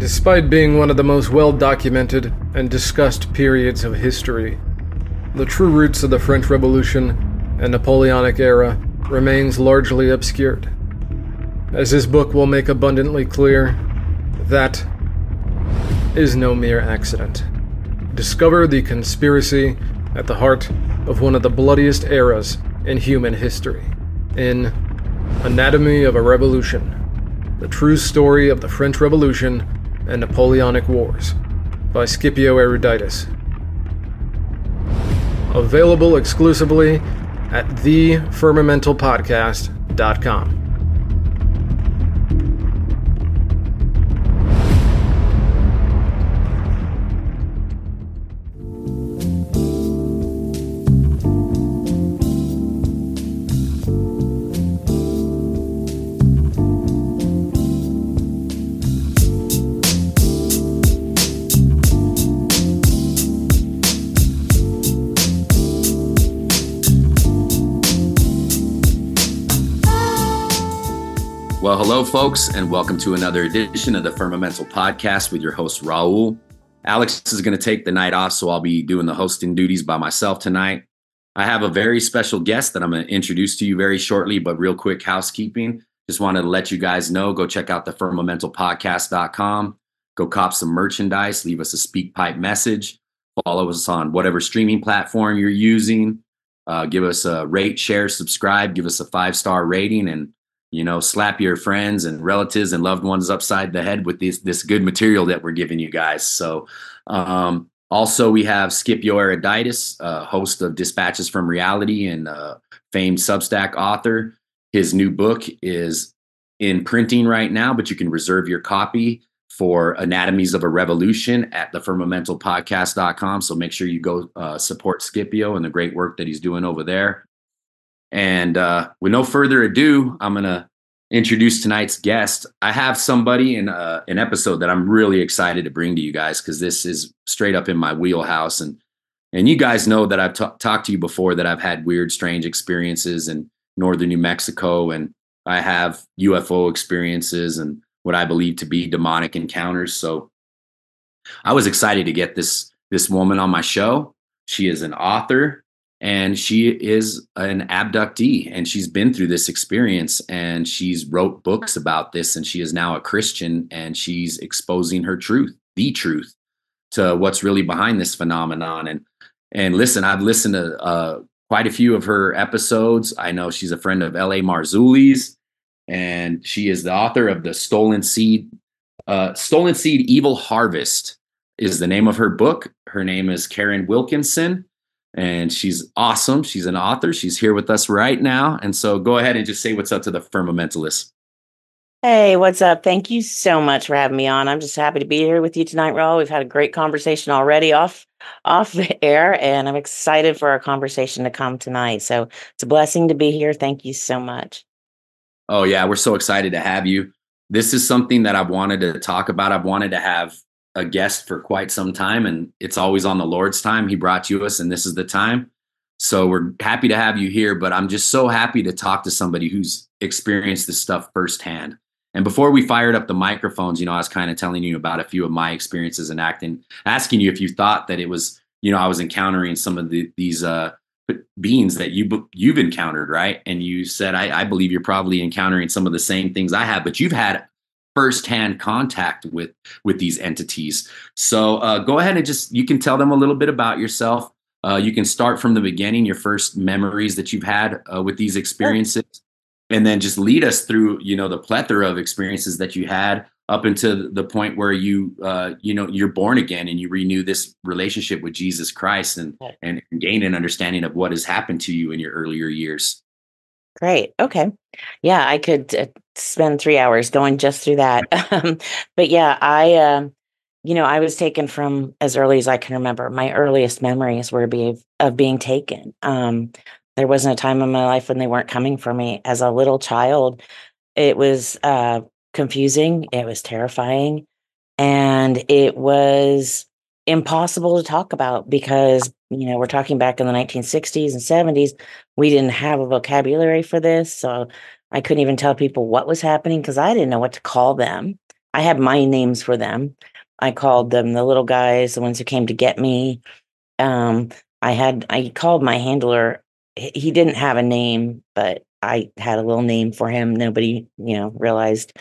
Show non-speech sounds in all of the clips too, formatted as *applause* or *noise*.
Despite being one of the most well documented and discussed periods of history, the true roots of the French Revolution and Napoleonic era remains largely obscured. As this book will make abundantly clear, that is no mere accident. Discover the conspiracy at the heart of one of the bloodiest eras in human history in Anatomy of a Revolution The True Story of the French Revolution and Napoleonic Wars by Scipio Eruditus. Available exclusively at thefirmamentalpodcast.com. folks, and welcome to another edition of the Firmamental Podcast with your host, Raul. Alex is going to take the night off, so I'll be doing the hosting duties by myself tonight. I have a very special guest that I'm going to introduce to you very shortly, but real quick housekeeping. Just wanted to let you guys know go check out the firmamentalpodcast.com, go cop some merchandise, leave us a SpeakPipe message, follow us on whatever streaming platform you're using, uh, give us a rate, share, subscribe, give us a five star rating, and you know, slap your friends and relatives and loved ones upside the head with this this good material that we're giving you guys. So, um, also we have Scipio Eruditus, uh, host of Dispatches from Reality and uh, famed Substack author. His new book is in printing right now, but you can reserve your copy for Anatomies of a Revolution at thefirmamentalpodcast.com. So make sure you go uh, support Scipio and the great work that he's doing over there. And uh, with no further ado, I'm going to introduce tonight's guest. I have somebody in uh, an episode that I'm really excited to bring to you guys because this is straight up in my wheelhouse. And and you guys know that I've t- talked to you before that I've had weird, strange experiences in northern New Mexico, and I have UFO experiences and what I believe to be demonic encounters. So I was excited to get this this woman on my show. She is an author and she is an abductee and she's been through this experience and she's wrote books about this and she is now a christian and she's exposing her truth the truth to what's really behind this phenomenon. And and listen i've listened to uh, quite a few of her episodes. I know she's a friend of L.A. Marzulli's and she is the author of the stolen seed uh, stolen seed evil harvest is the name of her book. Her name is Karin Wilkinson and she's awesome. She's an author. She's here with us right now. And so go ahead and just say what's up to the firmamentalists. Hey, what's up? Thank you so much for having me on. I'm just happy to be here with you tonight, Raul. We've had a great conversation already off off *laughs* the air, and I'm excited for our conversation to come tonight. So it's a blessing to be here. Thank you so much. Oh yeah, we're so excited to have you. This is something that I've wanted to talk about. I've wanted to have a guest for quite some time and it's always on the Lord's time. He brought you us and this is the time. So we're happy to have you here, but I'm just so happy to talk to somebody who's experienced this stuff firsthand. And before we fired up the microphones, you know, I was kind of telling you about a few of my experiences in acting, asking you if you thought that it was, you know, I was encountering some of the, these uh, beings that you you've encountered, right? And you said, I, I believe you're probably encountering some of the same things I have, but you've had firsthand contact with with these entities. So uh, go ahead and just you can tell them a little bit about yourself. Uh, you can start from the beginning, your first memories that you've had uh, with these experiences, and then just lead us through you know the plethora of experiences that you had up until the point where you uh, you know you're born again and you renew this relationship with Jesus Christ and and gain an understanding of what has happened to you in your earlier years. Great. Okay. Yeah, I could uh, spend three hours going just through that. *laughs* Um, but yeah, I, uh, you know, I was taken from as early as I can remember. My earliest memories were be, of being taken. Um, there wasn't a time in my life when they weren't coming for me. As a little child, it was uh, confusing. It was terrifying, and it was impossible to talk about because you know we're talking back in the 1960s and 70s we didn't have a vocabulary for this so i couldn't even tell people what was happening because i didn't know what to call them I had my names for them. I called them the little guys, the ones who came to get me. Um, I had I called my handler. He didn't have a name, but I had a little name for him. Nobody, you know, realized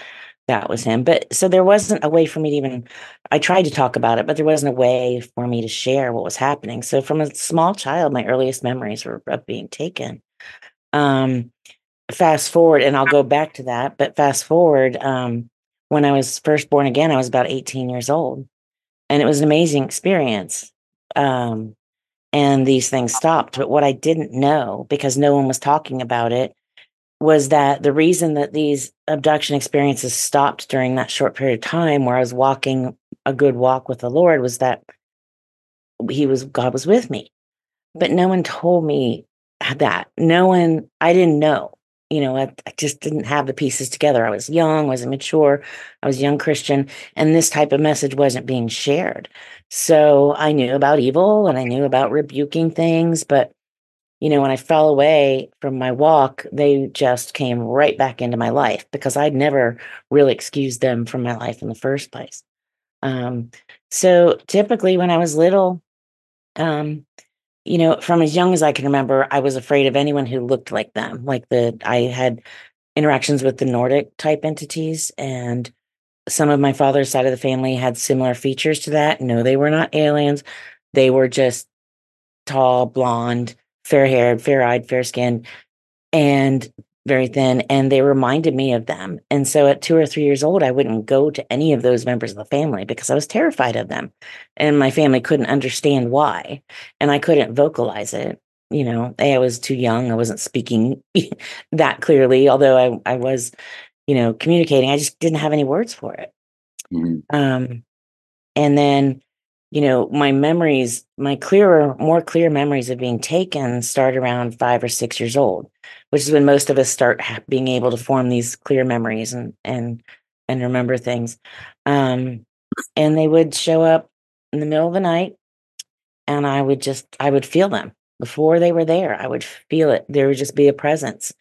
that was him. But so there wasn't a way for me to even I tried to talk about it, but there wasn't a way for me to share what was happening. So from a small child, my earliest memories were of being taken. Um fast forward and I'll go back to that, but fast forward um when I was first born again, I was about 18 years old. And it was an amazing experience. Um and these things stopped. But what I didn't know, because no one was talking about it, was that the reason that these abduction experiences stopped during that short period of time where I was walking a good walk with the Lord was that he was God was with me. But no one told me that. No one I didn't know you know, I, I, just didn't have the pieces together. I was young, wasn't mature, I was a young Christian, and this type of message wasn't being shared. So I knew about evil and I knew about rebuking things, but you know, when I fell away from my walk, they just came right back into my life because I'd never really excused them from my life in the first place. Um, so typically when I was little, um, you know, from as young as I can remember, I was afraid of anyone who looked like them. Like the, I had interactions with the Nordic type entities, and some of my father's side of the family had similar features to that. No, they were not aliens. They were just tall, blonde, fair haired, fair eyed, fair skinned. And very thin and they reminded me of them. And so at two or three years old, I wouldn't go to any of those members of the family because I was terrified of them. And my family couldn't understand why. And I couldn't vocalize it. You know, I was too young. I wasn't speaking *laughs* that clearly, although I, I was, you know, communicating. I just didn't have any words for it. Mm-hmm. Um, and then you know, my memories, my clearer, more clear memories of being taken start around five or six years old, which is when most of us start being able to form these clear memories and and and remember things. Um, and they would show up in the middle of the night, and I would just I would feel them before they were there. I would feel it. There would just be a presence.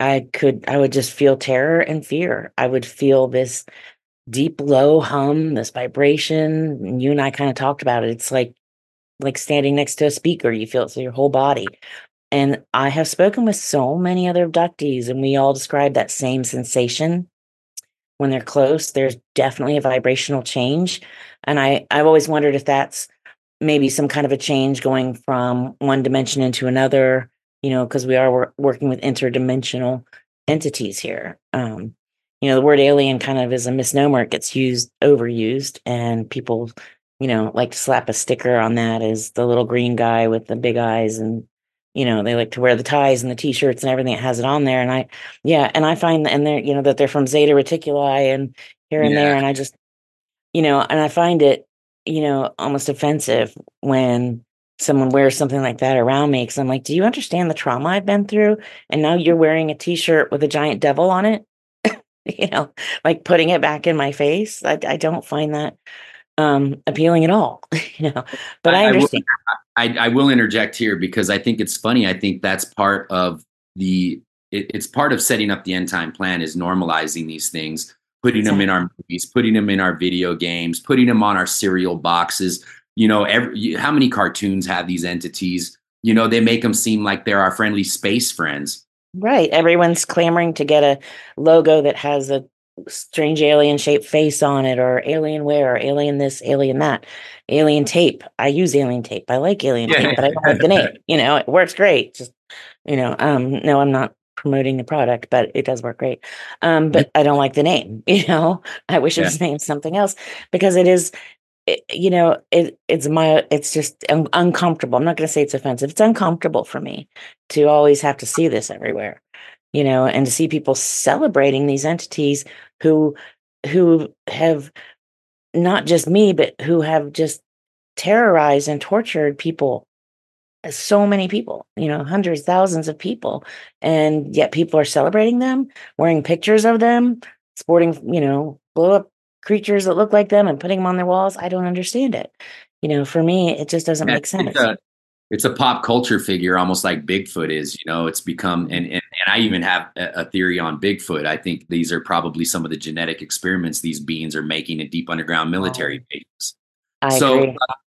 I could I would just feel terror and fear. I would feel this deep low hum, this vibration. And you and I kind of talked about it. It's like like standing next to a speaker. You feel it through your whole body. And I have spoken with so many other abductees, and we all describe that same sensation when they're close. There's definitely a vibrational change. And I, I've always wondered if that's maybe some kind of a change going from one dimension into another, you know, because we are working with interdimensional entities here. Um, you know, the word alien kind of is a misnomer. It gets used, overused, and people, you know, like to slap a sticker on that as the little green guy with the big eyes. And, you know, they like to wear the ties and the t shirts and everything that has it on there. And I, yeah, and I find, and they're, you know, that they're from Zeta Reticuli and here and yeah. there. And I just, you know, and I find it, you know, almost offensive when someone wears something like that around me because I'm like, do you understand the trauma I've been through? And now you're wearing a t shirt with a giant devil on it. *laughs* you know, like putting it back in my face. I, I don't find that um, appealing at all, *laughs* you know, but I, I understand. I will, I, I, will interject here because I think it's funny. I think that's part of the, it, it's part of setting up the end time plan is normalizing these things, putting exactly. them in our movies, putting them in our video games, putting them on our cereal boxes. You know, every, how many cartoons have these entities? You know, they make them seem like they're our friendly space friends Right. Everyone's clamoring to get a logo that has a strange alien shaped face on it or alien wear, or alien this, alien that, alien tape. I use alien tape. I like alien yeah. tape, but I don't like the name. *laughs* You know, it works great. Just, you know, um, no, I'm not promoting the product, but it does work great. Um, but I don't like the name, *laughs* you know, I wish yeah. it was named something else because it is it, you know, it it's my it's just un- uncomfortable. I'm not going to say it's offensive. It's uncomfortable for me to always have to see this everywhere, you know, and to see people celebrating these entities who who have not just me, but who have just terrorized and tortured people uh, so many people, you know, hundreds, thousands of people. And yet people are celebrating them, wearing pictures of them, sporting, you know, blow up creatures that look like them and putting them on their walls. I don't understand it. You know, for me, it just doesn't yeah, make sense. It's a, it's a pop culture figure, almost like Bigfoot is. You know, it's become and and, and I even have a, a theory on Bigfoot. I think these are probably some of the genetic experiments these beings are making in deep underground military bases. I so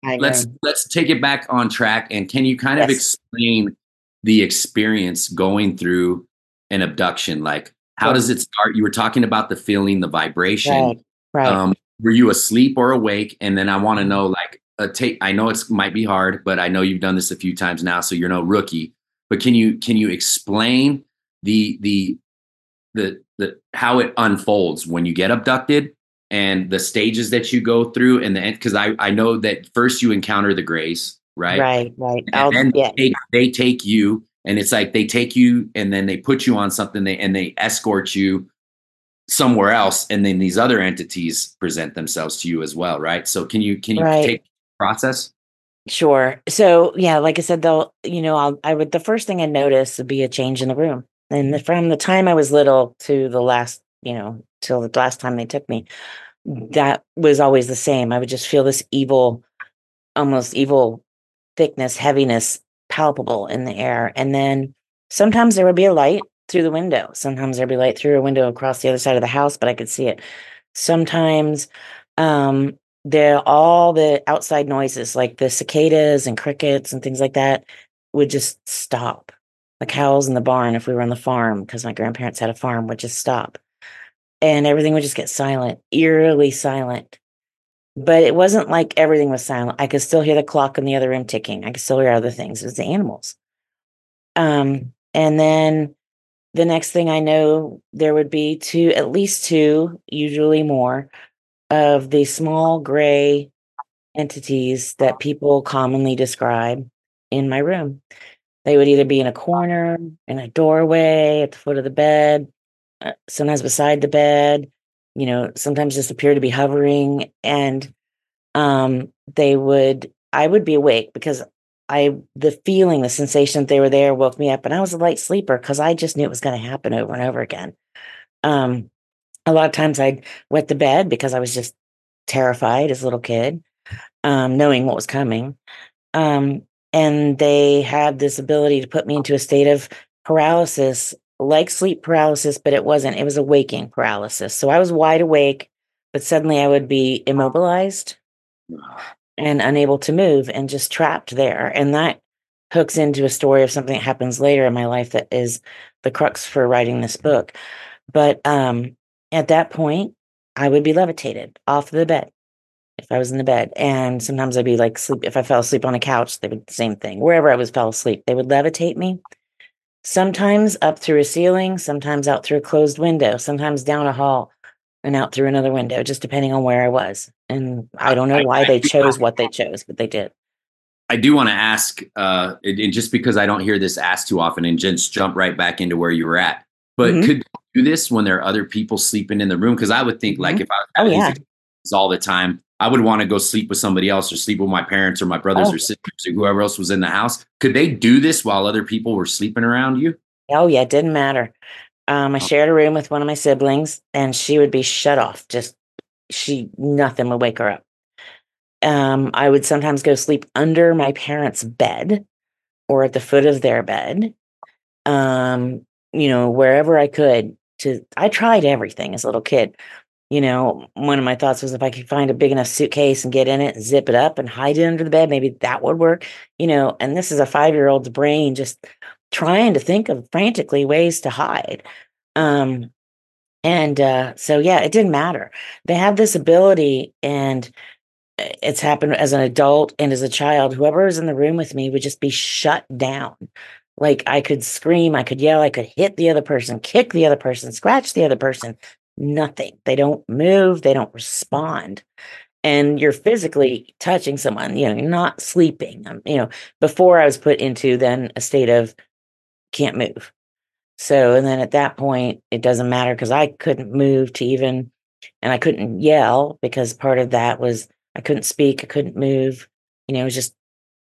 uh, let's let's take it back on track. And can you kind of explain the experience going through an abduction? Like, how does it start? You were talking about the feeling, the vibration. Right. Right. Um, were you asleep or awake? And then I want to know, like, a take. I know it's might be hard, but I know you've done this a few times now, so you're no rookie. But can you can you explain the the the the how it unfolds when you get abducted and the stages that you go through and the end? Because I I know that first you encounter the grays, right? right. Right. And then yeah. they, they take you, and it's like they take you and then they put you on something, they, and they escort you somewhere else, and then these other entities present themselves to you as well, right? So can you can you Right. take process? Sure. So yeah, like I said, though, you know, I'll, I would the first thing I notice would be a change in the room, and the- from the time I was little to the last, you know, till the last time they took me, that was always the same. I would just feel this evil, almost evil thickness, heaviness palpable in the air, and then sometimes there would be a light through the window. Sometimes there'd be light through a window across the other side of the house, but I could see it. Sometimes um there all the outside noises like the cicadas and crickets and things like that would just stop. The cows in the barn if we were on the farm because my grandparents had a farm would just stop. And everything would just get silent eerily silent. But it wasn't like everything was silent. I could still hear the clock in the other room ticking. I could still hear other things. It was the animals. Um and then the next thing i know there would be two at least two usually more of the small gray entities that people commonly describe in my room. They would either be in a corner, in a doorway, at the foot of the bed, uh, sometimes beside the bed, you know, sometimes just appear to be hovering. And um, they would, I would be awake because I, the feeling, the sensation that they were there woke me up. And I was a light sleeper because I just knew it was going to happen over and over again. Um, a lot of times I'd wet the bed because I was just terrified as a little kid, um, knowing what was coming. Um, and they had this ability to put me into a state of paralysis, like sleep paralysis, but it wasn't. It was a waking paralysis. So I was wide awake, but suddenly I would be immobilized and unable to move and just trapped there. And that hooks into a story of something that happens later in my life that is the crux for writing this book. But um, at that point, I would be levitated off the bed if I was in the bed. And sometimes I'd be like sleep. If I fell asleep on a couch, they would same thing. Wherever I was fell asleep, they would levitate me. Sometimes up through a ceiling, sometimes out through a closed window, sometimes down a hall and out through another window, just depending on where I was. And I don't know why I they do- chose what they chose, but they did. I do want to ask, uh, and just because I don't hear this asked too often, and just jump right back into where you were at. But Mhm. could you do this when there are other people sleeping in the room? Because I would think, like, if I was Oh, yeah. all the time, I would want to go sleep with somebody else, or sleep with my parents, or my brothers, Oh. or sisters, or whoever else was in the house. Could they do this while other people were sleeping around you? Oh yeah, it didn't matter. Um, I shared a room with one of my siblings, and she would be shut off. Just she, nothing would wake her up. Um, I would sometimes go sleep under my parents' bed or at the foot of their bed. Um, you know, wherever I could. To I tried everything as a little kid. You know, one of my thoughts was if I could find a big enough suitcase and get in it and zip it up and hide it under the bed, maybe that would work. You know, and this is a five year old's brain just trying to think of frantically ways to hide. Um, and uh, so, yeah, it didn't matter. They have this ability, and uh, it's happened as an adult and as a child. Whoever was in the room with me would just be shut down. Like I could scream, I could yell, I could hit the other person, kick the other person, scratch the other person. Nothing. They don't move, they don't respond. And you're physically touching someone, you know, you're not sleeping. Um, you know, before I was put into then a state of can't move. So, and then at that point, it doesn't matter because I couldn't move to even, and I couldn't yell because part of that was I couldn't speak, I couldn't move. You know, it was just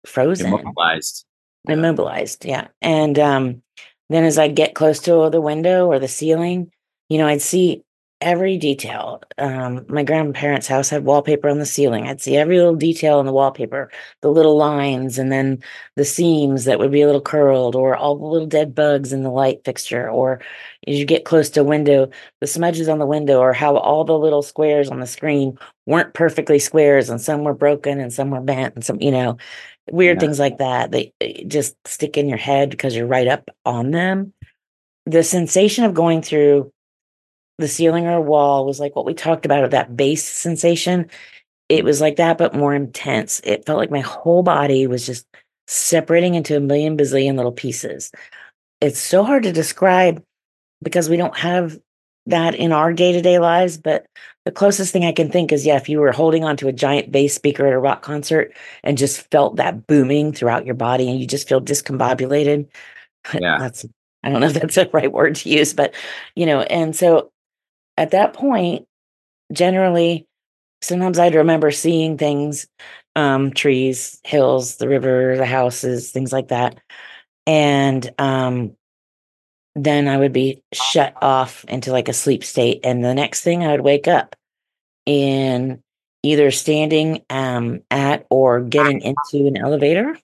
frozen, Immobilized. Immobilized. Yeah. And um, then as I'd get close to the window or the ceiling, you know, I'd see every detail. Um, my grandparents' house had wallpaper on the ceiling. I'd see every little detail in the wallpaper, the little lines, and then the seams that would be a little curled, or all the little dead bugs in the light fixture, or as you get close to a window, the smudges on the window, or how all the little squares on the screen weren't perfectly squares, and some were broken and some were bent, and some, you know, weird yeah. things like that. They eh, just stick in your head because you're right up on them. The sensation of going through the ceiling or wall was like what we talked about of that bass sensation. It was like that, but more intense. It felt like my whole body was just separating into a million bazillion little pieces. It's so hard to describe because we don't have that in our day to day lives. But the closest thing I can think is, yeah, if you were holding onto a giant bass speaker at a rock concert and just felt that booming throughout your body and you just feel discombobulated. Yeah. that's, I don't know if that's the right word to use, but, you know, and so at that point, generally, sometimes I'd remember seeing things, um, trees, hills, the river, the houses, things like that. And um, then I would be shut off into like a sleep state. And the next thing I would wake up in either standing um, at or getting into an elevator.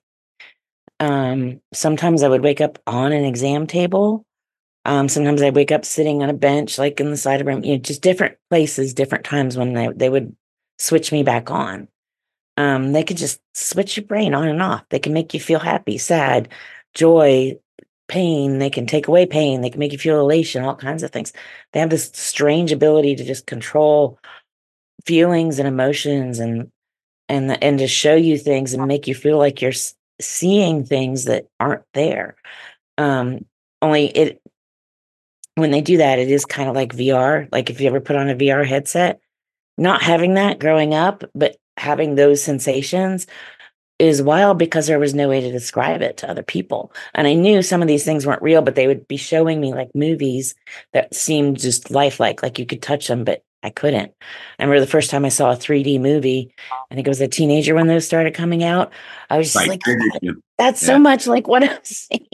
Um, sometimes I would wake up on an exam table. Um, sometimes I wake up sitting on a bench, like in the side of room, you know, just different places, different times when they, they would switch me back on. Um, they could just switch your brain on and off. They can make you feel happy, sad, joy, pain. They can take away pain. They can make you feel elation, all kinds of things. They have this strange ability to just control feelings and emotions and and and to show you things and make you feel like you're seeing things that aren't there. Um, only it when they do that, it is kind of like VR. Like if you ever put on a VR headset, not having that growing up, but having those sensations is wild because there was no way to describe it to other people. And I knew some of these things weren't real, but they would be showing me like movies that seemed just lifelike, like you could touch them, but I couldn't. I remember the first time I saw a 3D movie, I think it was a teenager when those started coming out. I was just right. like, that's yeah. so much like what I'm *laughs* seeing,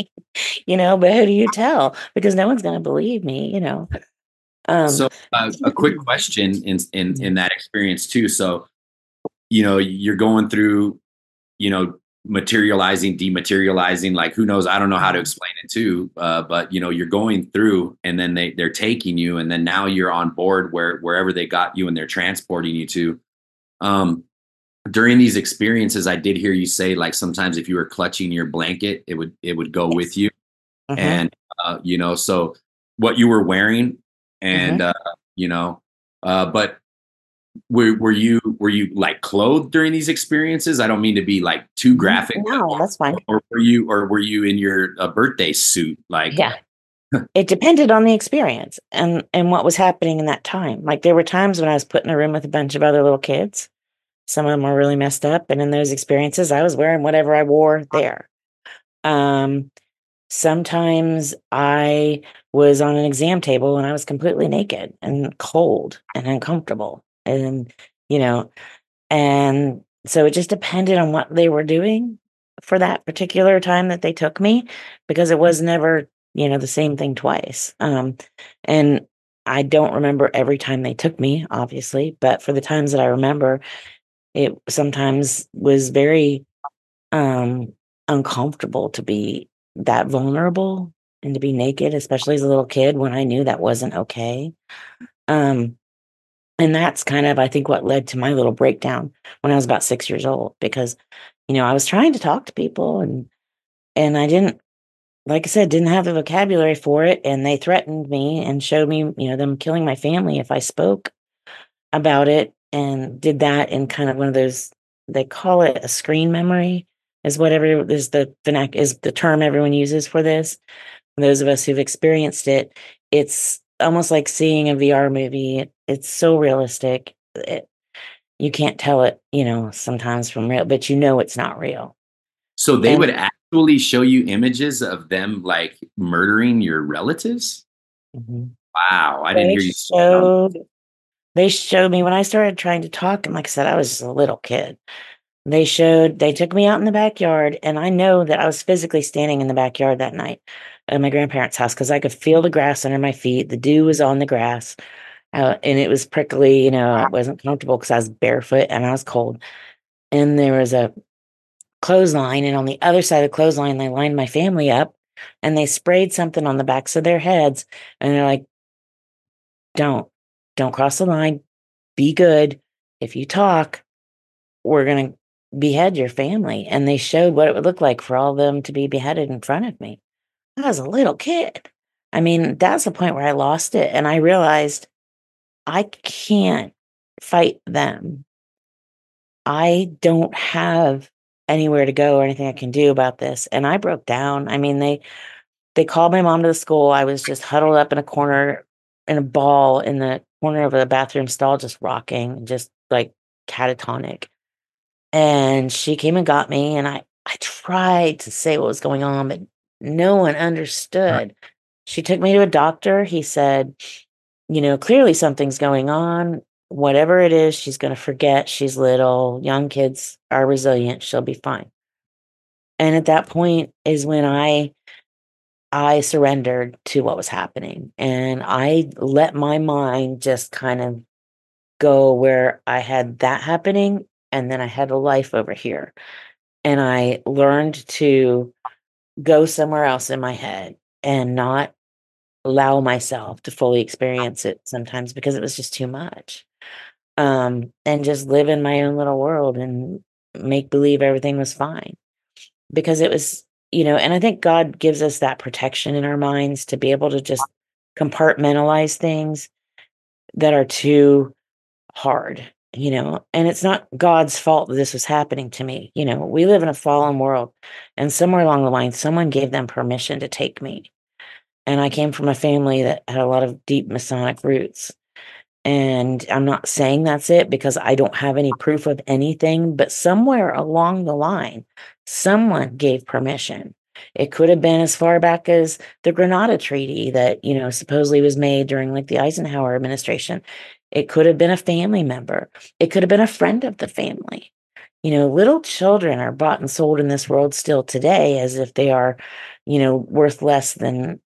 you know, but who do you tell? Because no one's going to believe me, you know. Um, so uh, a quick question in, in, in that experience too. So, you know, you're going through you know, materializing, dematerializing, like who knows? I don't know how to mm-hmm. explain it too. Uh, but you know, you're going through and then they they're taking you and then now you're on board where wherever they got you and they're transporting you to. Um during these experiences, I did hear you say like sometimes if you were clutching your blanket, it would it would go yes. with you. Mm-hmm. And uh, you know, so what you were wearing and mm-hmm. uh, you know, uh, but were were you were you like clothed during these experiences? I don't mean to be like too graphic. No, that's fine. Or were you or were you in your uh, birthday suit? Like yeah, *laughs* it depended on the experience and and what was happening in that time. Like there were times when I was put in a room with a bunch of other little kids. Some of them were really messed up, and in those experiences, I was wearing whatever I wore there. Um, sometimes I was on an exam table and I was completely naked and cold and uncomfortable and you know and so it just depended on what they were doing for that particular time that they took me because it was never you know the same thing twice um and i don't remember every time they took me obviously but for the times that i remember it sometimes was very um uncomfortable to be that vulnerable and to be naked especially as a little kid when i knew that wasn't okay. Um and that's kind of i think what led to my little breakdown when i was about six years old because you know i was trying to talk to people and and i didn't like i said didn't have the vocabulary for it and they threatened me and showed me you know them killing my family if i spoke about it and did that in kind of one of those they call it a screen memory is whatever is the vernac is the term everyone uses for this those of us who've experienced it it's almost like seeing a VR movie. It's so realistic. It, you can't tell it, you know, sometimes from real, but you know it's not real. So they and, would actually show you images of them like murdering your relatives? Mm-hmm. Wow, I didn't hear you. Showed, they showed me when I started trying to talk, and like I said, I was a little kid. They showed, they took me out in the backyard, and I know that I was physically standing in the backyard that night at my grandparents' house because I could feel the grass under my feet. The dew was on the grass. uh, and it was prickly. You know, I wasn't comfortable because I was barefoot and I was cold. And there was a clothesline, and on the other side of the clothesline, they lined my family up, and they sprayed something on the backs of their heads, and they're like, "Don't, don't cross the line. Be good. If you talk, we're gonna behead your family." And they showed what it would look like for all of them to be beheaded in front of me. I was a little kid. I mean, that's the point where I lost it, and I realized I can't fight them. I don't have anywhere to go or anything I can do about this. And I broke down. I mean, they they called my mom to the school. I was just huddled up in a corner in a ball in the corner of the bathroom stall, just rocking, just like catatonic. And she came and got me, and I I tried to say what was going on, but no one understood. She took me to a doctor. He said, you know, clearly something's going on. Whatever it is, she's going to forget. She's little. Young kids are resilient. She'll be fine. And at that point is when I I surrendered to what was happening and I let my mind just kind of go where I had that happening and then I had a life over here. And I learned to go somewhere else in my head and not allow myself to fully experience it sometimes because it was just too much. Um, and just live in my own little world and make believe everything was fine because it was, you know, and I think God gives us that protection in our minds to be able to just compartmentalize things that are too hard, you know, and it's not God's fault that this was happening to me. You know, we live in a fallen world, and somewhere along the line, someone gave them permission to take me and I came from a family that had a lot of deep Masonic roots. And I'm not saying that's it because I don't have any proof of anything, but somewhere along the line, someone gave permission. It could have been as far back as the Greada Treaty that, you know, supposedly was made during like the Eisenhower administration. It could have been a family member. It could have been a friend of the family. You know, little children are bought and sold in this world still today as if they are, you know, worth less than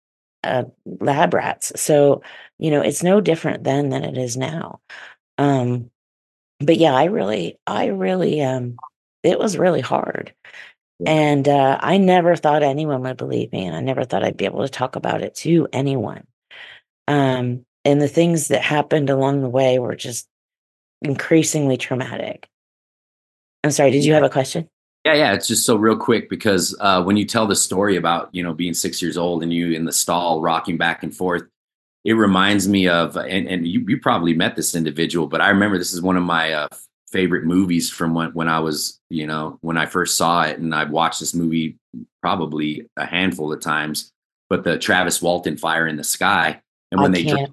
uh, lab rats. So, you know, it's no different then than it is now. Um, but yeah, I really, I really, um, it was really hard. And uh, I never thought anyone would believe me, and I never thought I'd be able to talk about it to anyone. Um, and the things that happened along the way were just increasingly traumatic. I'm sorry, did you have a question? Yeah, yeah. It's just so real quick because uh, when you tell the story about you know being six years old and you in the stall rocking back and forth, it reminds me of and, and you, you probably met this individual, but I remember this is one of my uh, favorite movies from when when I was you know when I first saw it, and I've watched this movie probably a handful of times. But the Travis Walton Fire in the Sky, and when I they can't.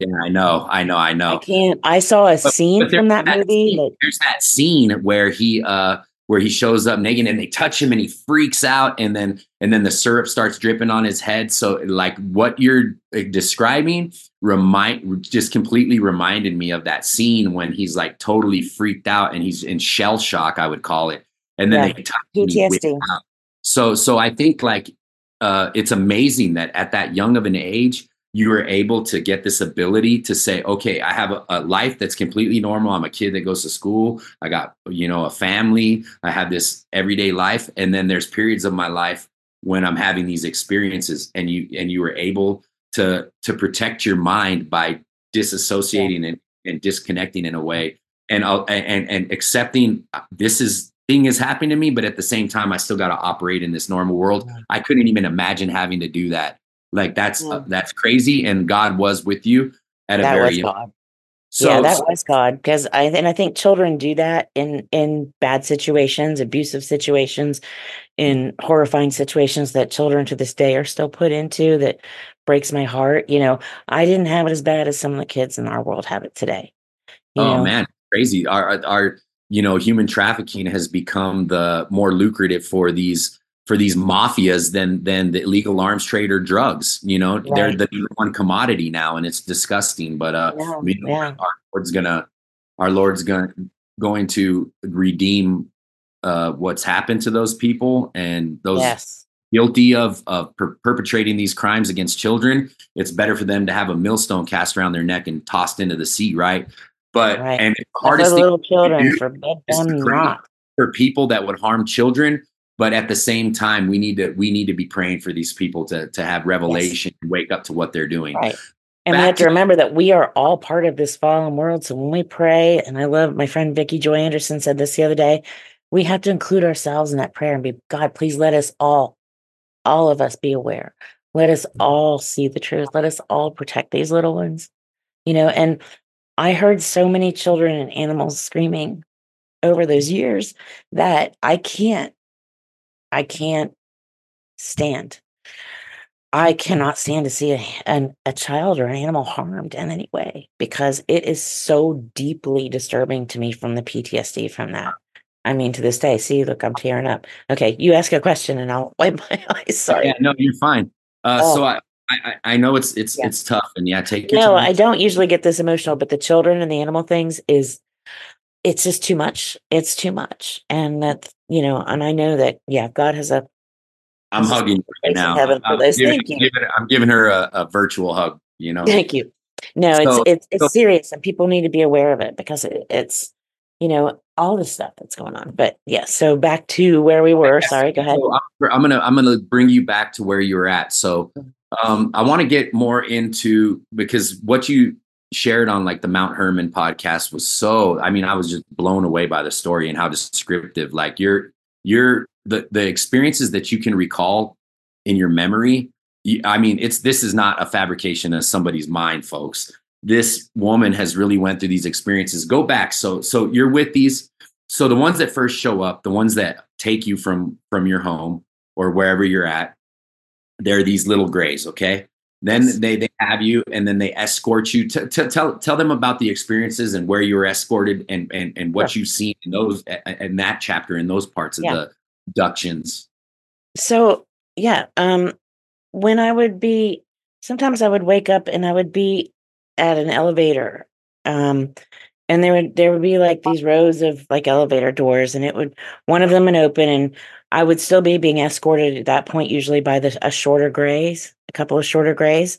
yeah, I know, I know, I know. I can't. I saw a but, scene but from that, that movie. Scene, there's that scene where he uh where he shows up naked and they touch him and he freaks out and then and then the syrup starts dripping on his head so like what you're uh, describing remind just completely reminded me of that scene when he's like totally freaked out and he's in shell shock i would call it and then yeah. they touch PTSD. so so i think like uh it's amazing that at that young of an age you are able to get this ability to say okay i have a, a, life that's completely normal. I'm a kid that goes to school. I got you know a family. I have this everyday life. And then there's periods of my life when i'm having these experiences and you and you were able to to protect your mind by disassociating and, and disconnecting in a way. And uh, and and accepting uh, this is thing is happening to me but at the same time i still got to operate in this normal world. I couldn't even imagine having to do that like that's uh, that's crazy, and God was with you at a that very. God. So, yeah, that so, was God because I and I think children do that in in bad situations, abusive situations, in horrifying situations that children to this day are still put into. That breaks my heart. You know, I didn't have it as bad as some of the kids in our world have it today. oh know? man, crazy! Our our you know human trafficking has become the more lucrative for these for these mafias than than the illegal arms trade or drugs. You know, right. they're the number one commodity now, and it's disgusting. But uh, yeah, yeah. our Lord's gonna, our Lord's gonna going to redeem uh, what's happened to those people, and those yes. guilty of of per- perpetrating these crimes against children, it's better for them to have a millstone cast around their neck and tossed into the sea, right? But Right. and the hardest little children, do forbid is them not. for people that would harm children. But at the same time, we need to we need to be praying for these people to to have revelation and wake up to what they're doing. Right. And we have to to- remember that we are all part of this fallen world. So when we pray, and I love my friend Vicky Joy Anderson said this the other day, we have to include ourselves in that prayer and be, God, please let us all, all of us be aware. Let us mm-hmm. all see the truth. Let us all protect these little ones. You know, and I heard so many children and animals screaming over those years that I can't, I can't stand. I cannot stand to see a, an, a child or an animal harmed in any way because it is so deeply disturbing to me from the PTSD from that. I mean, to this day, see, look, I'm tearing up. Okay, you ask a question and I'll *laughs* wipe my eyes. Sorry. Yeah, no, you're fine. Uh, Oh. So I, I I know it's it's Yeah. it's tough, and yeah, take your No, time. I don't usually get this emotional, but the children and the animal things is it's just too much. It's too much. And that, you know, and I know that, yeah, God has a I'm hugging right now. heaven for I'm those. giving, Thank you. giving- I'm giving her a, a virtual hug. You know, Thank you. No, So- it's it's it's so- serious, and people need to be aware of it because it, it's you know all the stuff that's going on. But yeah, so back to where we were. Sorry, go ahead. So I'm, I'm gonna I'm gonna bring you back to where you were at. So um, I want to get more into because what you shared on like the Mount Hermon podcast was so. I mean, I was just blown away by the story and how descriptive. Like your your the the experiences that you can recall in your memory. you- I mean, it's this is not a fabrication of somebody's mind, folks. This woman has really went through these experiences. Go back. So so you're with these so the ones that first show up the ones that take you from from your home or wherever you're at they're these little grays okay then they they have you and then they escort you to, to tell tell them about the experiences and where you were escorted and and, and what you've seen in those in that chapter in those parts of Yeah. the abductions. So yeah, um, when I would be, sometimes I would wake up and I would be at an elevator, um, and there would there would be like these rows of like elevator doors, and it would one of them would open, and I would still be being escorted at that point, usually by the a shorter grays, a couple of shorter grays,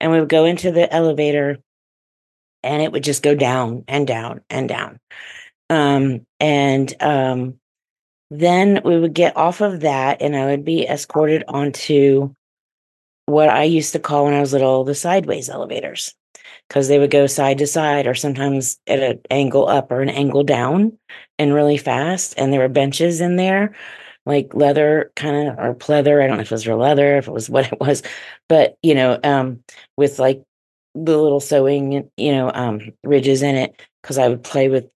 and we would go into the elevator, and it would just go down and down and down, um, and um then we would get off of that and I would be escorted onto what I used to call when I was little the sideways elevators because they would go side to side or sometimes at an angle up or an angle down and really fast. And there were benches in there, like leather kind of or pleather. I don't know if it was real leather, if it was *laughs* what it was, but you know, um, with like the little sewing, you know, um, ridges in it because I would play with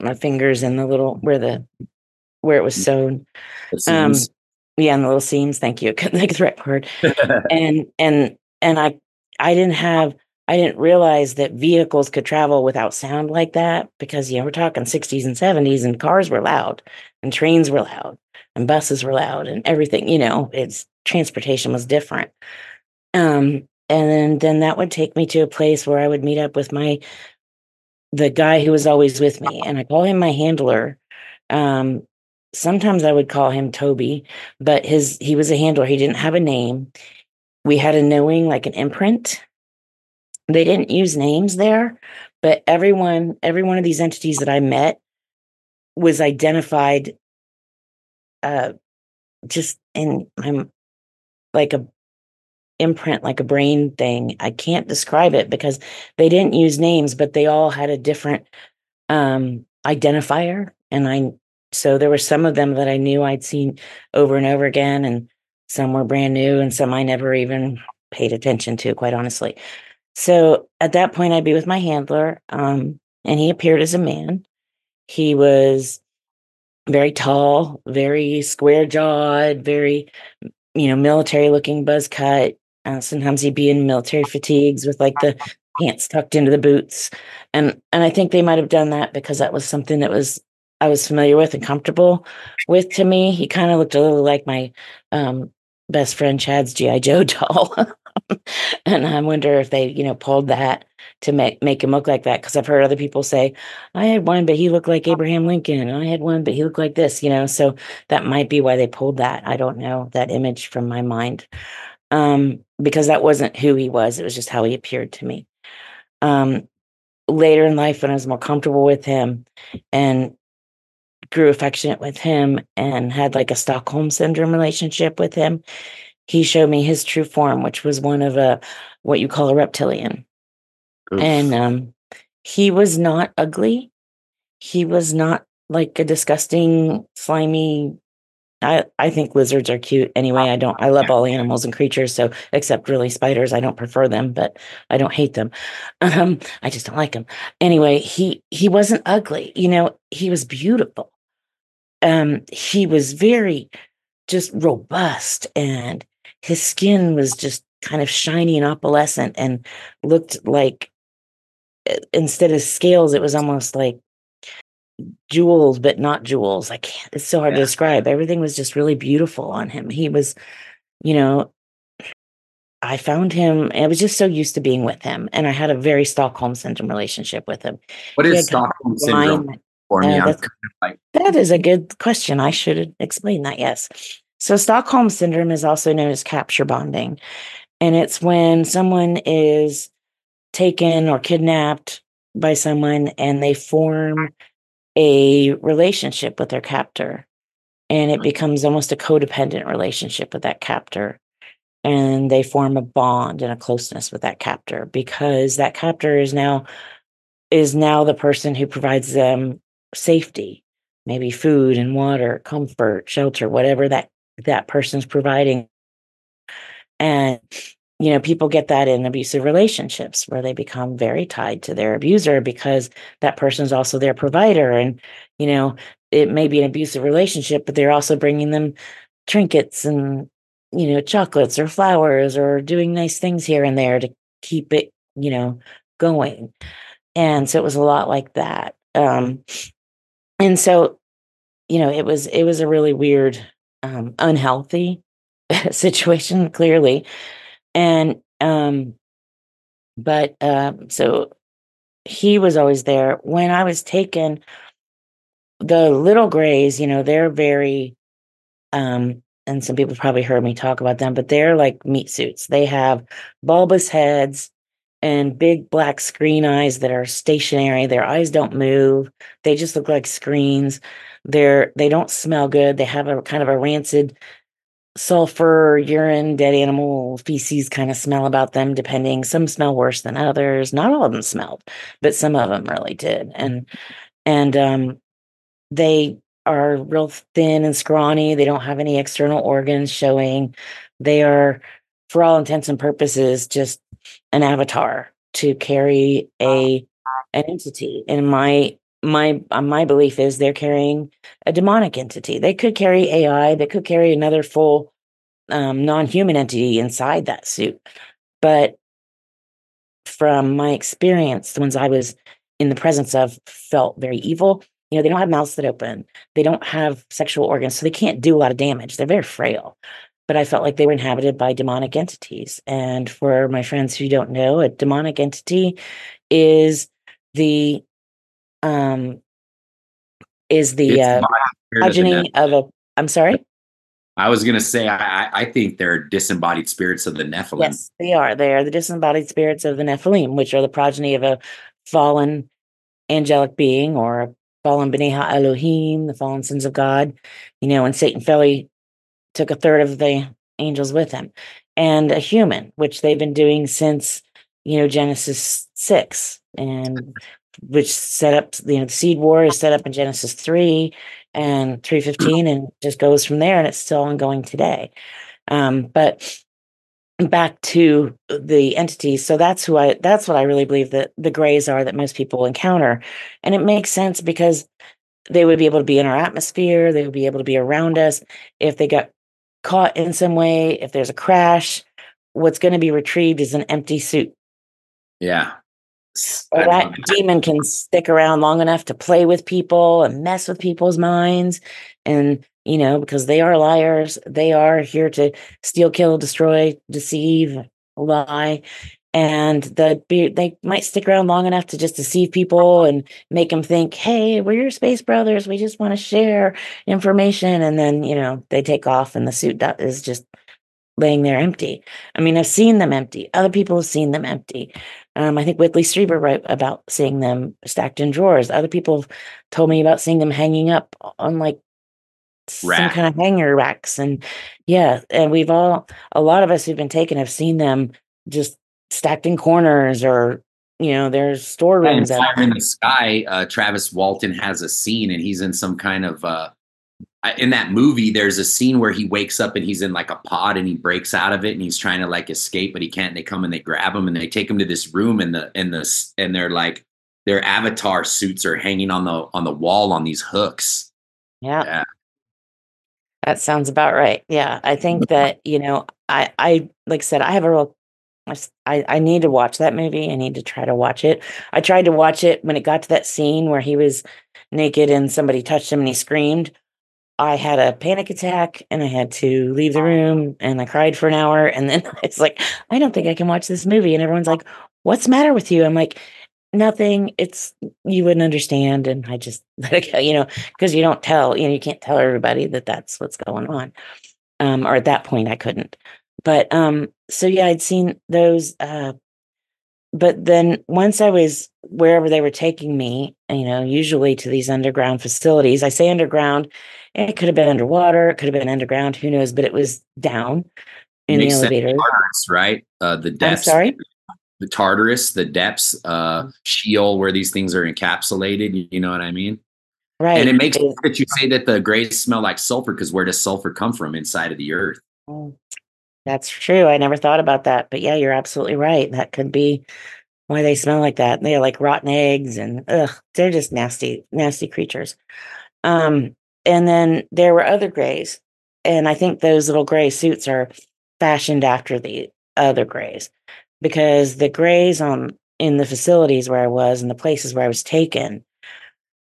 my fingers in the little where the where it was sewn. Um, yeah, and the little seams. Thank you. Couldn't think of the right word. *laughs* And and and I I didn't have I didn't realize that vehicles could travel without sound like that because you know we're talking 60s and 70s and cars were loud and trains were loud and buses were loud and everything. You know, it's transportation was different. Um, and then then that would take me to a place where I would meet up with my the guy who was always with me, and I call him my handler. Um, sometimes I would call him Toby, but his he was a handler. He didn't have a name. We had a knowing, like an imprint. They didn't use names there, but everyone, every one of these entities that I met was identified uh just in my like a imprint, like a brain thing. I can't describe it because they didn't use names, but they all had a different um identifier. And I so there were some of them that I knew I'd seen over and over again, and some were brand new, and some I never even paid attention to, quite honestly. So at that point, I'd be with my handler, um, and he appeared as a man. He was very tall, very square jawed, very, you know, military looking buzz cut. Uh, sometimes he'd be in military fatigues with like the pants tucked into the boots. And and I think they might have done that because that was something that was I was familiar with and comfortable with to me. He kind of looked a little like my um, best friend Chad's G.I. Joe *laughs* doll. *laughs* and I wonder if they, you know, pulled that to make make him look like that. Because I've heard other people say, "I had one, but he looked like Abraham Lincoln. I had one, but he looked like this." You know, so that might be why they pulled that. I don't know that image from my mind, um, because that wasn't who he was. It was just how he appeared to me. Um, later in life, when I was more comfortable with him, and grew affectionate with him and had like a Stockholm syndrome relationship with him, he showed me his true form, which was one of a what you call a reptilian. Oof. And um, he was not ugly. He was not like a disgusting, slimy. I, I think lizards are cute anyway. I don't, I love all animals and creatures. So, except really spiders, I don't prefer them, but I don't hate them. *laughs* Um, I just don't like them. Anyway, he, he wasn't ugly. You know, he was beautiful. Um, he was very just robust and his skin was just kind of shiny and opalescent and looked like instead of scales, it was almost like jewels, but not jewels. I can't, it's so hard yeah. to describe. Everything was just really beautiful on him. He was, you know, I found him, I was just so used to being with him. And I had a very Stockholm syndrome relationship with him. What is Stockholm syndrome? For me, uh, like- that is a good question. I should explain that. Yes. So, Stockholm syndrome is also known as capture bonding. And it's when someone is taken or kidnapped by someone and they form a relationship with their captor and it mm-hmm. becomes almost a codependent relationship with that captor and they form a bond and a closeness with that captor because that captor is now is now the person who provides them safety maybe food and water comfort shelter whatever that that person's providing and you know, people get that in abusive relationships where they become very tied to their abuser because that person is also their provider. And, you know, it may be an abusive relationship, but they're also bringing them trinkets and, you know, chocolates or flowers or doing nice things here and there to keep it, you know, going. And so it was a lot like that. Um, and so, you know, it was, it was a really weird, um, unhealthy *laughs* situation, clearly. And um but um so he was always there. When i was taken the little grays you know they're very um and some people probably heard me talk about them but they're like meat suits. They have bulbous heads and big black screen eyes that are stationary. Their eyes don't move. They just look like screens they're they don't smell good they have a kind of a rancid sulfur, urine, dead animal feces kind of smell about them, depending. Some smell worse than others. Not all of them smelled, but some of them really did. And and um, they are real thin and scrawny. They don't have any external organs showing. They are, for all intents and purposes, just an avatar to carry a an entity. And my my uh, my belief is they're carrying a demonic entity. They could carry AI. They could carry another full um, non-human entity inside that suit. But from my experience, the ones I was in the presence of felt very evil. You know, they don't have mouths that open. They don't have sexual organs, so they can't do a lot of damage. They're very frail. But I felt like they were inhabited by demonic entities. And for my friends who don't know, a demonic entity is the um, is the uh, progeny of a. I'm sorry. I was gonna say I, I think they're disembodied spirits of the Nephilim. Yes, they are. They are the disembodied spirits of the Nephilim, which are the progeny of a fallen angelic being or a fallen B'nai Elohim, the fallen sons of God. You know, and Satan fell, he took a third of the angels with him, and a human, which they've been doing since you know Genesis six, and which set up you know the seed war is set up in genesis 3 and 315 and just goes from there and it's still ongoing today. Um, but back to the entities so that's who i that's what i really believe that the grays are that most people encounter. And it makes sense because they would be able to be in our atmosphere they would be able to be around us. If they got caught in some way if there's a crash what's going to be retrieved is an empty suit. Yeah or that demon can stick around long enough to play with people and mess with people's minds. And you know because they are liars they are here to steal kill destroy deceive lie. And the they might stick around long enough to just deceive people and make them think hey we're your space brothers. We just want to share information. And then you know they take off and the suit is just laying there empty. I mean i've seen them empty. Other people have seen them empty um, i think whitley strieber wrote about seeing them stacked in drawers other people have told me about seeing them hanging up on like Rack. some kind of hanger racks and yeah and we've all a lot of us who've been taken have seen them just stacked in corners or you know there's storerooms fire in the sky uh, travis walton has a scene and he's in some kind of uh, in that movie there's a scene where he wakes up and he's in like a pod and he breaks out of it and he's trying to like escape but he can't and they come and they grab him and they take him to this room and the and the and they're like their avatar suits are hanging on the on the wall on these hooks yeah. yeah. That sounds about right. Yeah. I think *laughs* that, you know, I, I, like I said, I have a real I, I need to watch that movie. I need to try to watch it. I tried to watch it when it got to that scene where he was naked and somebody touched him and he screamed. I had a panic attack and I had to leave the room and I cried for an hour. And then *laughs* it's like, I don't think I can watch this movie. And everyone's like, What's the matter with you? I'm like, Nothing. It's you wouldn't understand. And I just let it go, you know, because you don't tell, you know, you can't tell everybody that that's what's going on. Um, or at that point, I couldn't. But um, so yeah, I'd seen those. Uh, but then once I was wherever they were taking me, you know, usually to these underground facilities. I say underground, it could have been underwater, it could have been underground, who knows? But it was down in the elevator. Tartarus, right? Uh, the depths. I'm sorry. The Tartarus, the depths, uh, mm. Sheol, where these things are encapsulated. You know what I mean? Right. And it makes sense that you say that the grays smell like sulfur because where does sulfur come from inside of the earth? That's true. I never thought about that. But yeah, you're absolutely right. That could be why they smell like that. They're like rotten eggs and ugh, they're just nasty, nasty creatures. Um, and then there were other grays. And I think those little gray suits are fashioned after the other grays because the grays on in the facilities where I was and the places where I was taken,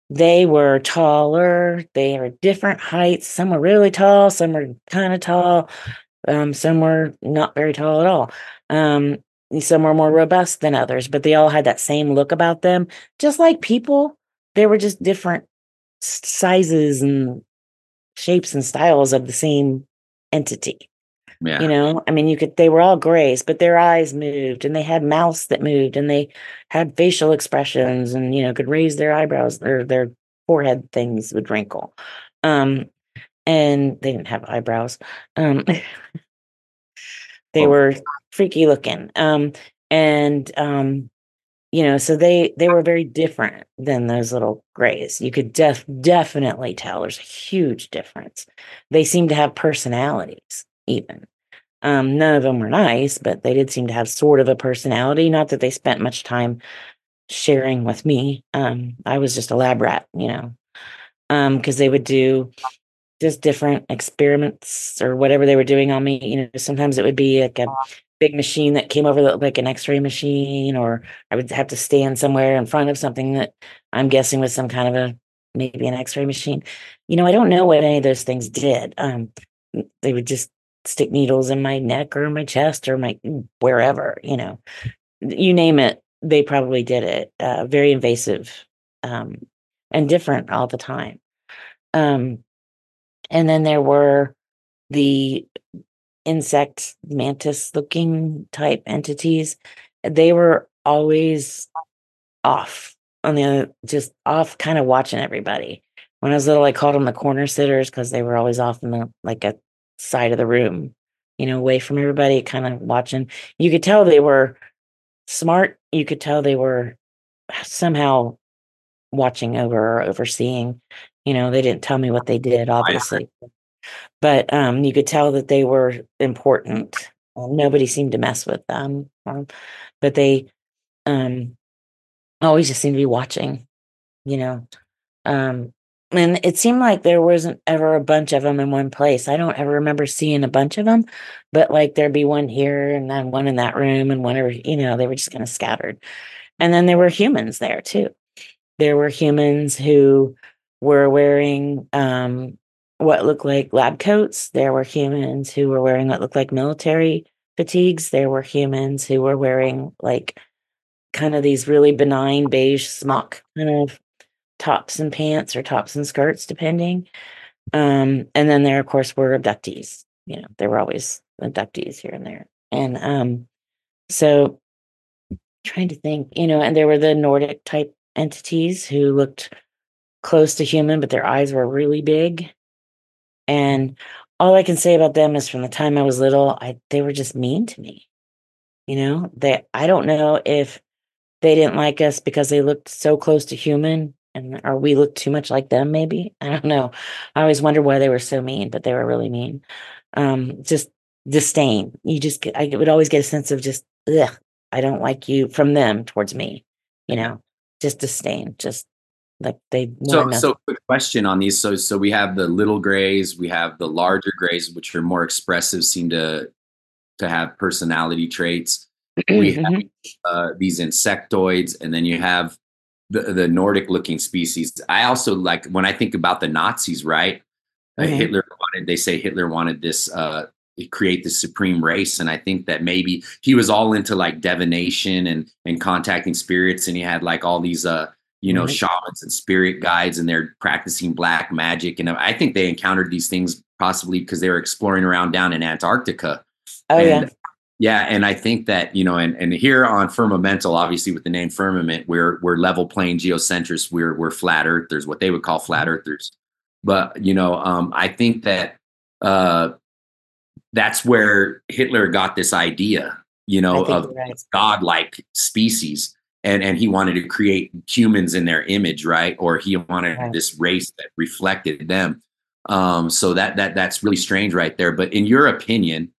they were taller, they were different heights. Some were really tall, some were kind of tall. Um, some were not very tall at all. Um, some were more robust than others, but they all had that same look about them. Just like people, they were just different sizes and shapes and styles of the same entity. Yeah. You know, I mean, you could, they were all grays, but their eyes moved and they had mouths that moved and they had facial expressions and, you know, could raise their eyebrows or their forehead things would wrinkle. Um, and they didn't have eyebrows. Um, *laughs* they oh. were freaky looking. Um, and um, you know, so they they were very different than those little grays. You could def- definitely tell there's a huge difference. They seem to have personalities, even. Um, none of them were nice, but they did seem to have sort of a personality. Not that they spent much time sharing with me. Um, I was just a lab rat, you know, because um, they would do just different experiments or whatever they were doing on me. You know, sometimes it would be like a big machine that came over the, like an x-ray machine, or I would have to stand somewhere in front of something that I'm guessing was some kind of a maybe an x-ray machine. You know, I don't know what any of those things did. Um, they would just stick needles in my neck or my chest or my wherever, you know, you name it, they probably did it. Uh, very invasive um, and different all the time. Um, and then there were the insect mantis looking type entities. They were always off on the other, just off, kind of watching everybody. When I was little, I called them the corner sitters because they were always off in the like a side of the room, you know, away from everybody, kind of watching. You could tell they were smart. You could tell they were somehow watching over or overseeing you know, they didn't tell me what they did, obviously, but um, you could tell that they were important. nobody seemed to mess with them, um, but they um, always just seemed to be watching. You know, um, and it seemed like there wasn't ever a bunch of them in one place. I don't ever remember seeing a bunch of them, but like there'd be one here and then one in that room and whatever, you know, they were just kind of scattered. And then there were humans there too. There were humans who were wearing um, what looked like lab coats. There were humans who were wearing what looked like military fatigues, there were humans who were wearing like kind of these really benign beige smock kind of tops and pants or tops and skirts, depending. Um, and then there, of course, were abductees. You know, there were always abductees here and there. And um, so trying to think, you know, and there were the Nordic type entities who looked close to human, but their eyes were really big. And all I can say about them is from the time I was little, I they were just mean to me. You know, they I don't know if they didn't like us because they looked so close to human and or we looked too much like them maybe. *laughs* I don't know. I always wondered why they were so mean, but they were really mean. Um just disdain. You just get I would always get a sense of just ugh, I don't like you from them towards me, you know, just disdain, just like they so so quick question on these. So so we have the little grays we have the larger grays which are more expressive seem to to have personality traits. We have mm-hmm. uh, these insectoids and then you have the the nordic looking species. I also like when i think about the nazis right? Uh, mm-hmm. uh, hitler wanted they say hitler wanted this uh create the supreme race and i think that maybe he was all into like divination and and contacting spirits and he had like all these uh you know, mm-hmm. shamans and spirit guides, and they're practicing black magic. And I think they encountered these things possibly because they were exploring around down in Antarctica. Oh and, yeah. Yeah, and I think that you know, and and here on Firmamental, obviously with the name Firmament, we're we're level plane geocentrists. We're we're flat earthers, what they would call flat earthers. But you know, um, I think that uh, that's where Hitler got this idea, you know, of right. godlike species and and he wanted to create humans in their image right? Or he wanted right. this race that reflected them. Um so that that that's really strange right there. But in your opinion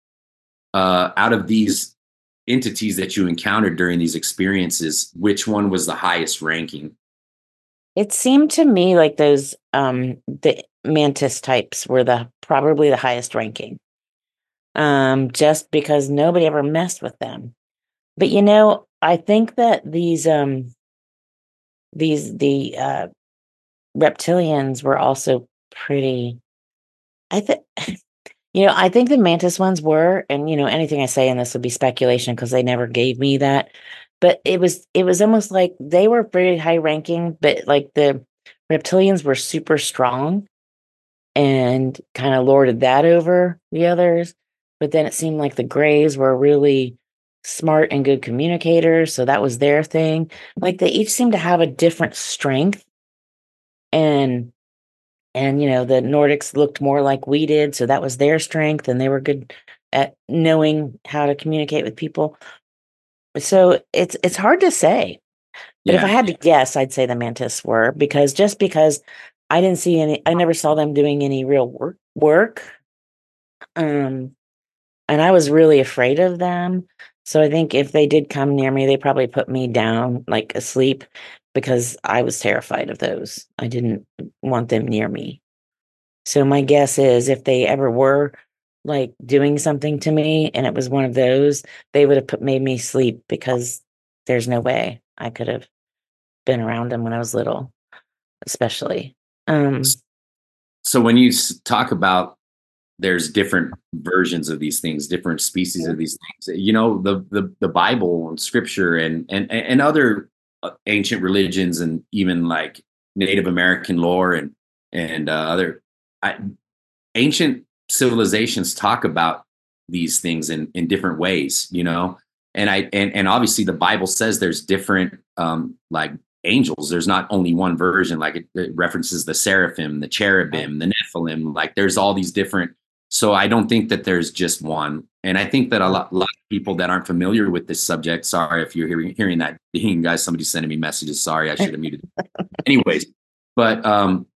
uh out of these entities that you encountered during these experiences which one was the highest ranking? It seemed to me like those um the mantis types were the probably the highest ranking. Um just because nobody ever messed with them. But you know I think that these um these the uh reptilians were also pretty I think *laughs* you know, I think the mantis ones were and you know, anything I say in this would be speculation because they never gave me that. But it was it was almost like they were pretty high ranking, but like the reptilians were super strong and kind of lorded that over the others. But then it seemed like the grays were really smart and good communicators. So that was their thing. Like they each seem to have a different strength. And and you know, the Nordics looked more like we did. So that was their strength, and they were good at knowing how to communicate with people. So it's it's hard to say. But yeah. if I had to guess, I'd say the mantis were because just because I didn't see any I never saw them doing any real work work. Um and I was really afraid of them. So I think if they did come near me, they probably put me down like asleep because I was terrified of those. I didn't want them near me. So my guess is if they ever were like doing something to me and it was one of those, they would have put made me sleep because there's no way I could have been around them when I was little, especially. Um so when you talk about there's different versions of these things different species of these things. You know the the, the bible and scripture and and and other uh, ancient religions and even like native american lore and and uh, other I, ancient civilizations talk about these things in in different ways you know? And i and, and obviously the bible says there's different um like angels. There's not only one version like it, it references the seraphim the cherubim the nephilim like there's all these different so I don't think that there's just one. And I think that a lot, a lot of people that aren't familiar with this subject, sorry if you're hearing, hearing that, guys, somebody sending me messages. Sorry, I should have muted. Anyways, but um,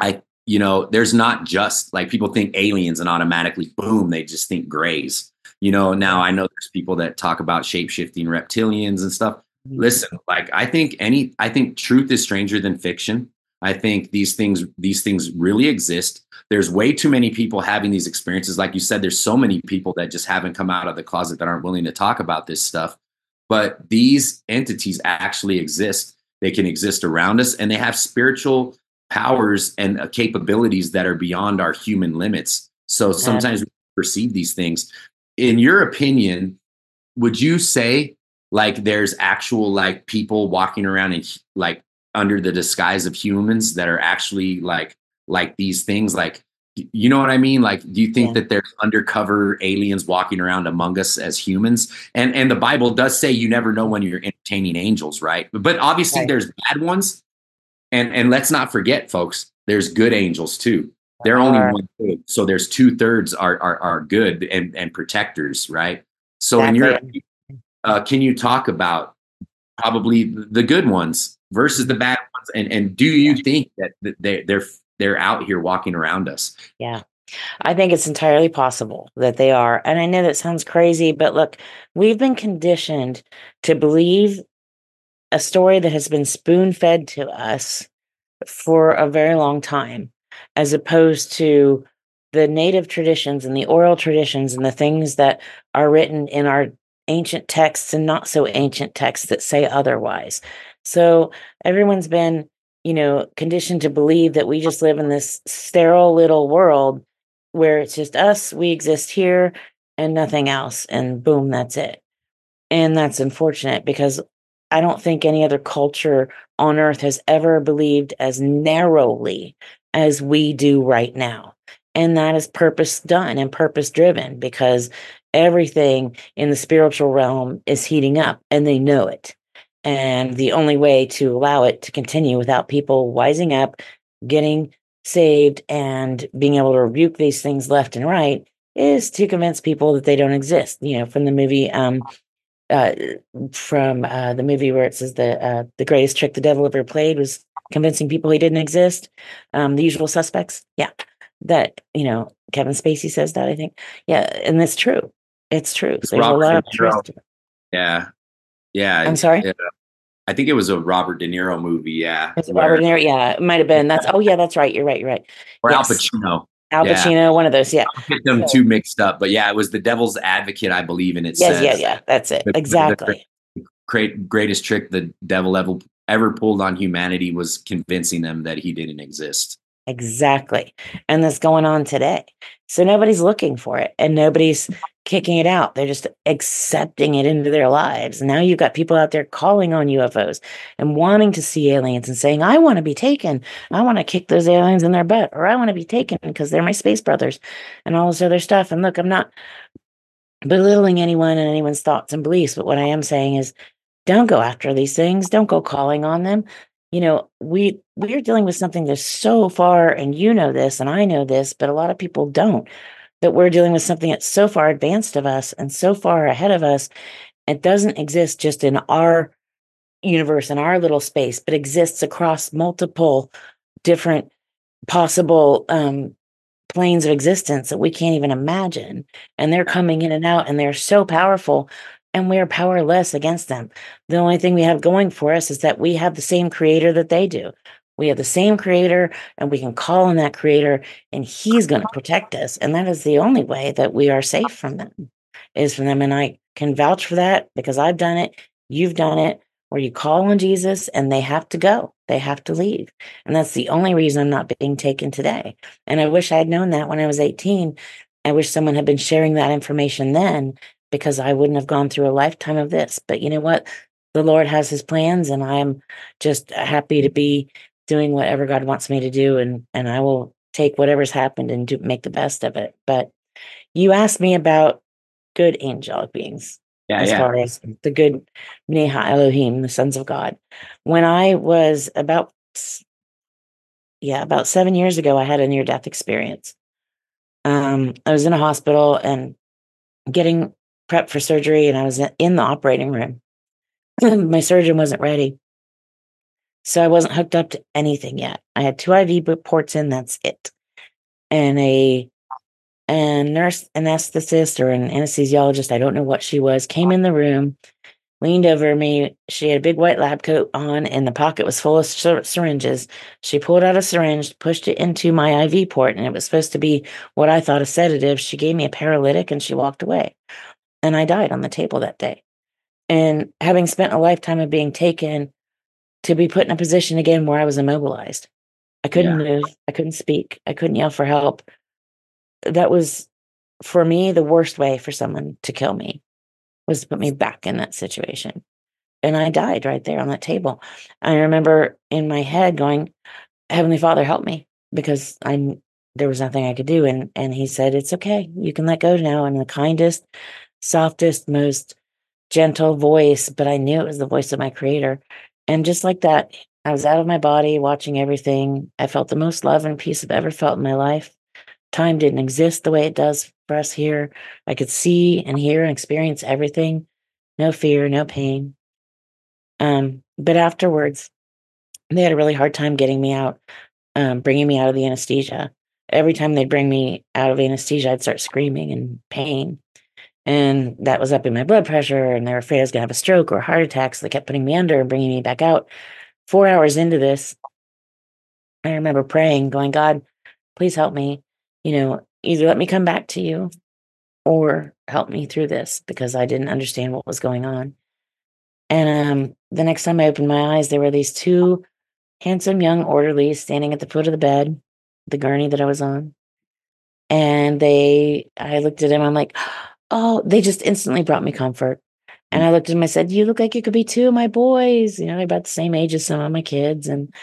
I, you know, there's not just like people think aliens and automatically boom, they just think grays. You know, now I know there's people that talk about shape shifting reptilians and stuff. Mm-hmm. Listen, like I think any, I think truth is stranger than fiction. I think these things these things really exist. There's way too many people having these experiences. Like you said, there's so many people that just haven't come out of the closet that aren't willing to talk about this stuff. But these entities actually exist. They can exist around us, and they have spiritual powers and uh, capabilities that are beyond our human limits. So sometimes we perceive these things. in your opinion, would you say like there's actual like people walking around and like under the disguise of humans that are actually like like these things like you know what i mean? Like do you think yeah. that there's undercover aliens walking around among us as humans? And and the bible does say you never know when you're entertaining angels right? But obviously right. there's bad ones and and let's not forget folks there's good angels too. They're only one third so there's two thirds are, are are good and and protectors right? So in your uh, can you talk about probably the good ones versus the bad ones and and do you think that they they're they're out here walking around us yeah I think it's entirely possible that they are. And I know that sounds crazy, but look, we've been conditioned to believe a story that has been spoon fed to us for a very long time, as opposed to the native traditions and the oral traditions and the things that are written in our ancient texts and not so ancient texts that say otherwise. So everyone's been, you know, conditioned to believe that we just live in this sterile little world where it's just us, we exist here and nothing else. And boom, that's it. And that's unfortunate because I don't think any other culture on earth has ever believed as narrowly as we do right now. And that is purpose done and purpose driven because everything in the spiritual realm is heating up and they know it. And the only way to allow it to continue without people wising up, getting saved, and being able to rebuke these things left and right is to convince people that they don't exist. You know, from the movie, um, uh, from uh, the movie where it says the uh, the greatest trick the devil ever played was convincing people he didn't exist. Um, the usual suspects, yeah, that you know Kevin Spacey says that I think, yeah, and that's true. It's true. So there's a lot of truth. Yeah, yeah. I'm sorry. Yeah. I think it was a Robert De Niro movie. Yeah, it's Robert De Niro. Yeah, it might have been. That's oh yeah, that's right. You're right. You're right. Or yes. Al Pacino. Al Pacino, yeah. one of those. Yeah, I get them so, too mixed up, but yeah, it was the Devil's Advocate, I believe, and it yes, says, yeah, yeah, that's it, the, exactly. The great, greatest trick the devil ever ever pulled on humanity was convincing them that he didn't exist. Exactly. And that's going on today. So nobody's looking for it and nobody's kicking it out. They're just accepting it into their lives. And now you've got people out there calling on UFOs and wanting to see aliens and saying, I want to be taken. I want to kick those aliens in their butt, or I want to be taken because they're my space brothers and all this other stuff. And look, I'm not belittling anyone and anyone's thoughts and beliefs, but what I am saying is don't go after these things. Don't go calling on them you know we we're dealing with something that's so far and you know this and i know this but a lot of people don't that we're dealing with something that's so far advanced of us and so far ahead of us. It doesn't exist just in our universe in our little space but exists across multiple different possible um, planes of existence that we can't even imagine. And they're coming in and out and they're so powerful and we are powerless against them. The only thing we have going for us is that we have the same creator that they do. We have the same creator and we can call on that creator and he's going to protect us. And that is the only way that we are safe from them is from them. And I can vouch for that because I've done it. You've done it where you call on Jesus and they have to go. They have to leave. And that's the only reason I'm not being taken today. And I wish I had known that when I was 18. I wish someone had been sharing that information then because I wouldn't have gone through a lifetime of this. But you know what? The Lord has his plans and I'm just happy to be doing whatever God wants me to do and and I will take whatever's happened and do make the best of it. But you asked me about good angelic beings. Yeah, as yeah. far as the good B'nai Elohim, the sons of God. When I was about yeah, about seven years ago, I had a near death experience. Um, I was in a hospital and getting prep for surgery and I was in the operating room. *laughs* My surgeon wasn't ready. So I wasn't hooked up to anything yet. I had two IV ports in, that's it. And a a nurse anesthetist or an anesthesiologist, I don't know what she was, came in the room, leaned over me. She had a big white lab coat on, and the pocket was full of syringes. She pulled out a syringe, pushed it into my IV port, and it was supposed to be what I thought a sedative. She gave me a paralytic and she walked away and I died on the table that day. And having spent a lifetime of being taken to be put in a position again where I was immobilized, I couldn't yeah. move, I couldn't speak, I couldn't yell for help. That was for me, the worst way for someone to kill me was to put me back in that situation. And I died right there on that table. I remember in my head going, Heavenly Father, help me because I there was nothing I could do. And and he said, It's okay. You can let go now. In the kindest, softest, most gentle voice, but I knew it was the voice of my creator. And just like that, I was out of my body watching everything. I felt the most love and peace I've ever felt in my life. Time didn't exist the way it does for us here. I could see and hear and experience everything. No fear, no pain. Um, but afterwards, they had a really hard time getting me out, um, bringing me out of the anesthesia. Every time they'd bring me out of anesthesia, I'd start screaming in pain. And that was up in my blood pressure, and they were afraid I was going to have a stroke or a heart attack. So they kept putting me under and bringing me back out. Four hours into this, I remember praying, going, God, please help me. You know, either let me come back to you or help me through this because I didn't understand what was going on. And um, the next time I opened my eyes, there were these two handsome young orderlies standing at the foot of the bed, the gurney that I was on. And they, I looked at him, I'm like, oh, they just instantly brought me comfort. And I looked at him, I said, You look like you could be two of my boys. You know, they're about the same age as some of my kids. And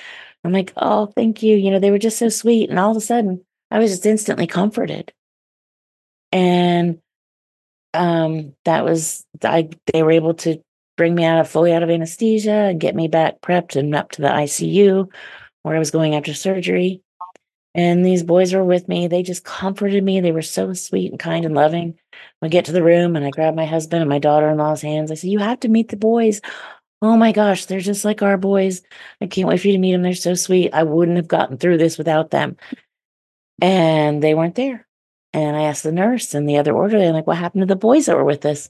I'm like, Oh, thank you. You know, they were just so sweet. And all of a sudden, I was just instantly comforted. And um, that was, I, they were able to bring me out of fully out of anesthesia and get me back prepped and up to the ICU where I was going after surgery. And these boys were with me. They just comforted me. They were so sweet and kind and loving. I get to the room and I grab my husband and my daughter in law's hands. I said, You have to meet the boys. Oh my gosh, they're just like our boys. I can't wait for you to meet them. They're so sweet. I wouldn't have gotten through this without them. And they weren't there. And I asked the nurse and the other orderly, I'm like, what happened to the boys that were with us?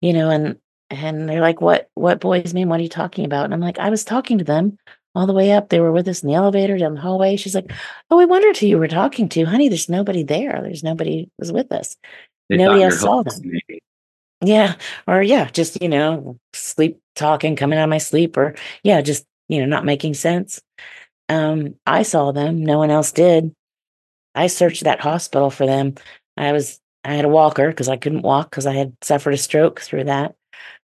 You know, and and they're like, What what boys mean? What are you talking about? And I'm like, I was talking to them all the way up. They were with us in the elevator down the hallway. She's like, Oh, we wondered who you were talking to. Honey, there's nobody there. There's nobody was with us. They nobody else saw them. Yeah. Or yeah, just, you know, sleep talking, coming out of my sleep, or yeah, just, you know, not making sense. Um, I saw them. No one else did. I searched that hospital for them. I was I had a walker because I couldn't walk because I had suffered a stroke through that.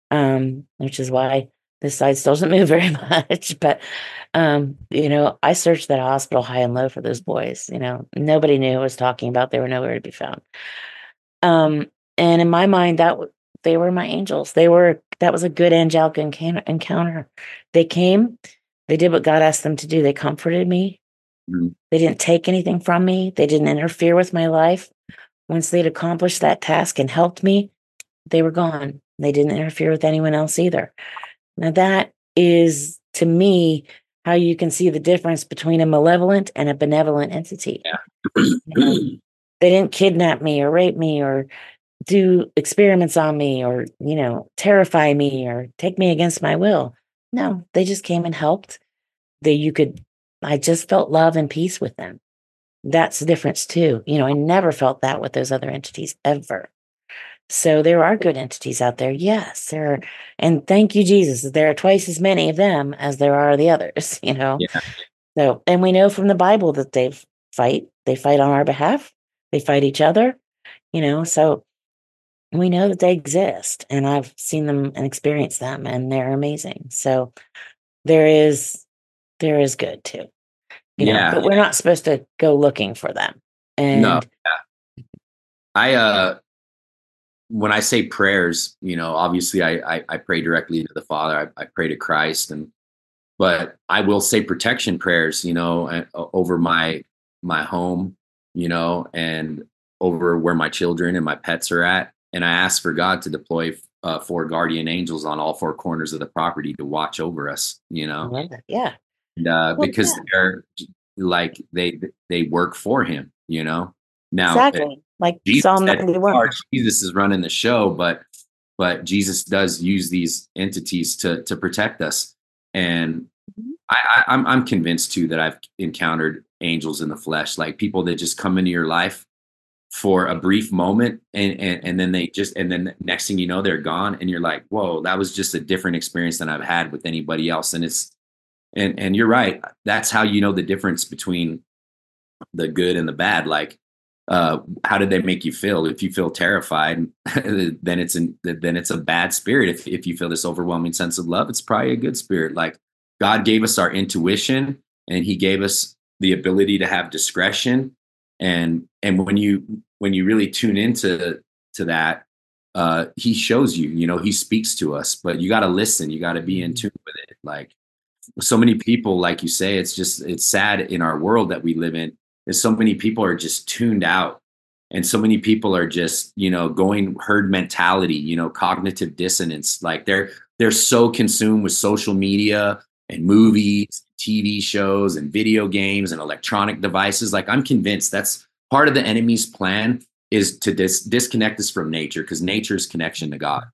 Um, which is why this side still doesn't *laughs* move very much. But um, you know, I searched that hospital high and low for those boys. You know, nobody knew who was talking about. They were nowhere to be found. Um, and in my mind, that they were my angels. They were that was a good angelic encounter. They came, they did what God asked them to do. They comforted me. Mm-hmm. They didn't take anything from me. They didn't interfere with my life. Once they'd accomplished that task and helped me, they were gone. They didn't interfere with anyone else either. Now, that is to me how you can see the difference between a malevolent and a benevolent entity. Yeah. you know, they didn't kidnap me or rape me or do experiments on me or, you know, terrify me or take me against my will. No, they just came and helped. They you could I just felt love and peace with them. That's the difference too. You know, I never felt that with those other entities ever. So there are good entities out there. Yes, there are, and thank you, Jesus. There are twice as many of them as there are the others, *laughs* you know. Yeah. So and we know from the Bible that they fight. They fight on our behalf. They fight each other, you know. So we know that they exist and I've seen them and experienced them and they're amazing. So there is there is good too you know, yeah. but we're not supposed to go looking for them. And no, yeah. I, uh, when I say prayers, you know, obviously I, I, I pray directly to the Father. I, I, pray to Christ, and but I will say protection prayers, you know, over my my home, you know, and over where my children and my pets are at. And I ask for God to deploy uh, four guardian angels on all four corners of the property to watch over us, you know. Yeah and, uh, well, because yeah. they're like they they work for him, you know. Now, exactly, like Jesus Psalm ninety one. Jesus is running the show, but but Jesus does use these entities to to protect us, and mm-hmm. I, I, I'm I'm convinced too that I've encountered angels in the flesh, like people that just come into your life for a brief moment and, and and then they just and then next thing you know they're gone and you're like whoa that was just a different experience than i've had with anybody else and it's and and you're right that's how you know the difference between the good and the bad like uh, how did they make you feel? If you feel terrified, *laughs* then it's an, then it's a bad spirit. If if you feel this overwhelming sense of love, it's probably a good spirit. Like God gave us our intuition, and He gave us the ability to have discretion. And and when you when you really tune into to that, uh, He shows you. You know, He speaks to us, but you got to listen. You got to be in mm-hmm. tune with it. Like so many people, like you say, it's just it's sad in our world that we live in is so many people are just tuned out. And so many people are just you know going herd mentality you know cognitive dissonance. Like they're they're so consumed with social media and movies tv shows and video games and electronic devices. Like i'm convinced that's part of the enemy's plan is to dis- disconnect us from nature because nature's connection to god.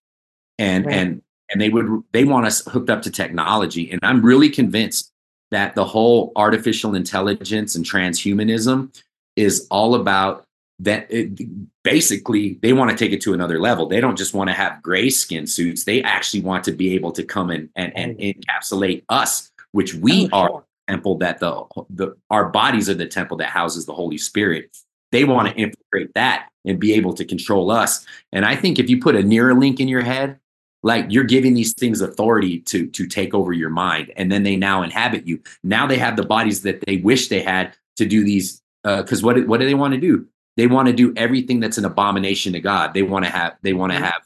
And right. and and they would they want us hooked up to technology. And i'm really convinced that the whole artificial intelligence and transhumanism is all about that it, basically they want to take it to another level. They don't just want to have gray skin suits. They actually want to be able to come in and, and encapsulate us which we oh, are sure. the temple that the, the our bodies are the temple that houses the holy spirit. They want to infiltrate that and be able to control us. And i think if you put a Neuralink in your head like you're giving these things authority to to take over your mind and then they now inhabit you. Now they have the bodies that they wish they had to do these because uh, what what do they want to do? They want to do everything that's an abomination to god. They want to have they want to have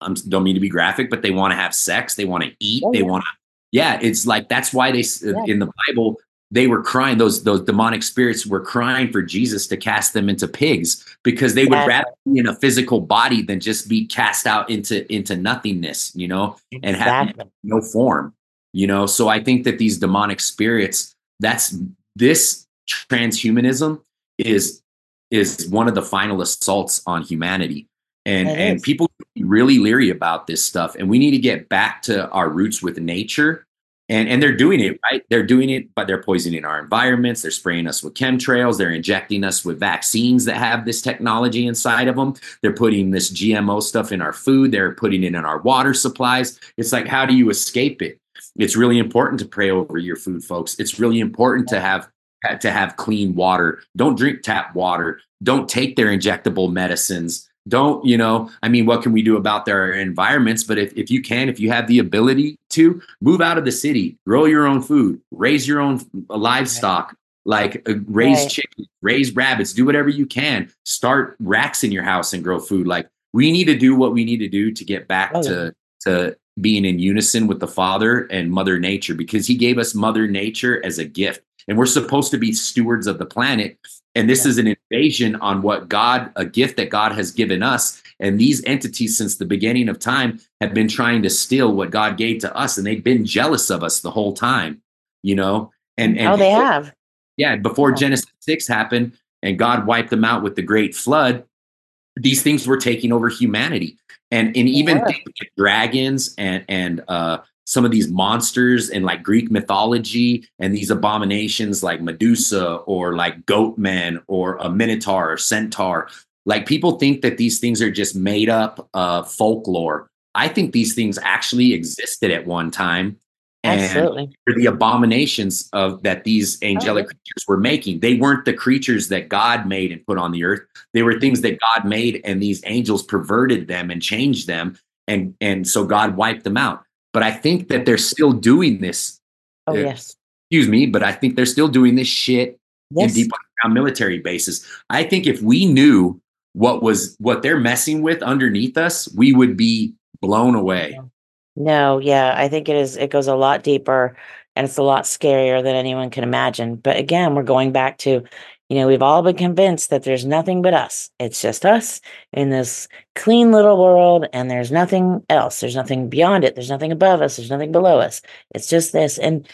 I um, don't mean to be graphic but they want to have sex they want to eat oh, they want to yeah it's like that's why they in the bible they were crying those those demonic spirits were crying for jesus to cast them into pigs because they would rather be in a physical body than just be cast out into into nothingness you know and have no form you know? So i think that these demonic spirits that's this transhumanism is is one of the final assaults on humanity. And and people really leery about this stuff and we need to get back to our roots with nature and and they're doing it mm-hmm. right? They're doing it but they're poisoning our environments. They're spraying us with chemtrails. They're injecting us with vaccines that have this technology inside of them they're putting this gmo stuff in our food. They're putting it in our water supplies. It's like how do you escape it? It's really important to pray over your food folks. It's really important to have to have clean water. Don't drink tap water. Don't take their injectable medicines don't you know i mean what can we do about their environments? But if, if you can if you have the ability to move out of the city grow your own food raise your own livestock like uh, raise right. chickens raise rabbits do whatever you can. Start racks in your house and grow food. Like we need to do what we need to do to get back oh, to to being in unison with the father and mother nature because he gave us mother nature as a gift and we're supposed to be stewards of the planet and this yeah. is an invasion on what God, a gift that God has given us. And these entities, since the beginning of time, have been trying to steal what God gave to us. And they've been jealous of us the whole time, you know? And, and oh, they have. Yeah. Before oh. Genesis 6 happened and God wiped them out with the great flood, these things were taking over humanity. And, and even yeah. dragons and, and, uh, some of these monsters in like Greek mythology and these abominations like Medusa or like Goatman or a Minotaur or Centaur. Like people think that these things are just made up uh, folklore. I think these things actually existed at one time. And Absolutely. the abominations of that these angelic okay. creatures were making. They weren't the creatures that God made and put on the earth. They were things that God made and these angels perverted them and changed them. And and so God wiped them out. But I think that they're still doing this. Oh, uh, yes. Excuse me, but I think they're still doing this shit yes. in deep underground military bases. I think if we knew what was what they're messing with underneath us, we would be blown away. No, yeah, I think it is. It goes a lot deeper and it's a lot scarier than anyone can imagine. But again, we're going back to you know, we've all been convinced that there's nothing but us. It's just us in this clean little world, and there's nothing else. There's nothing beyond it. There's nothing above us. There's nothing below us. It's just this. And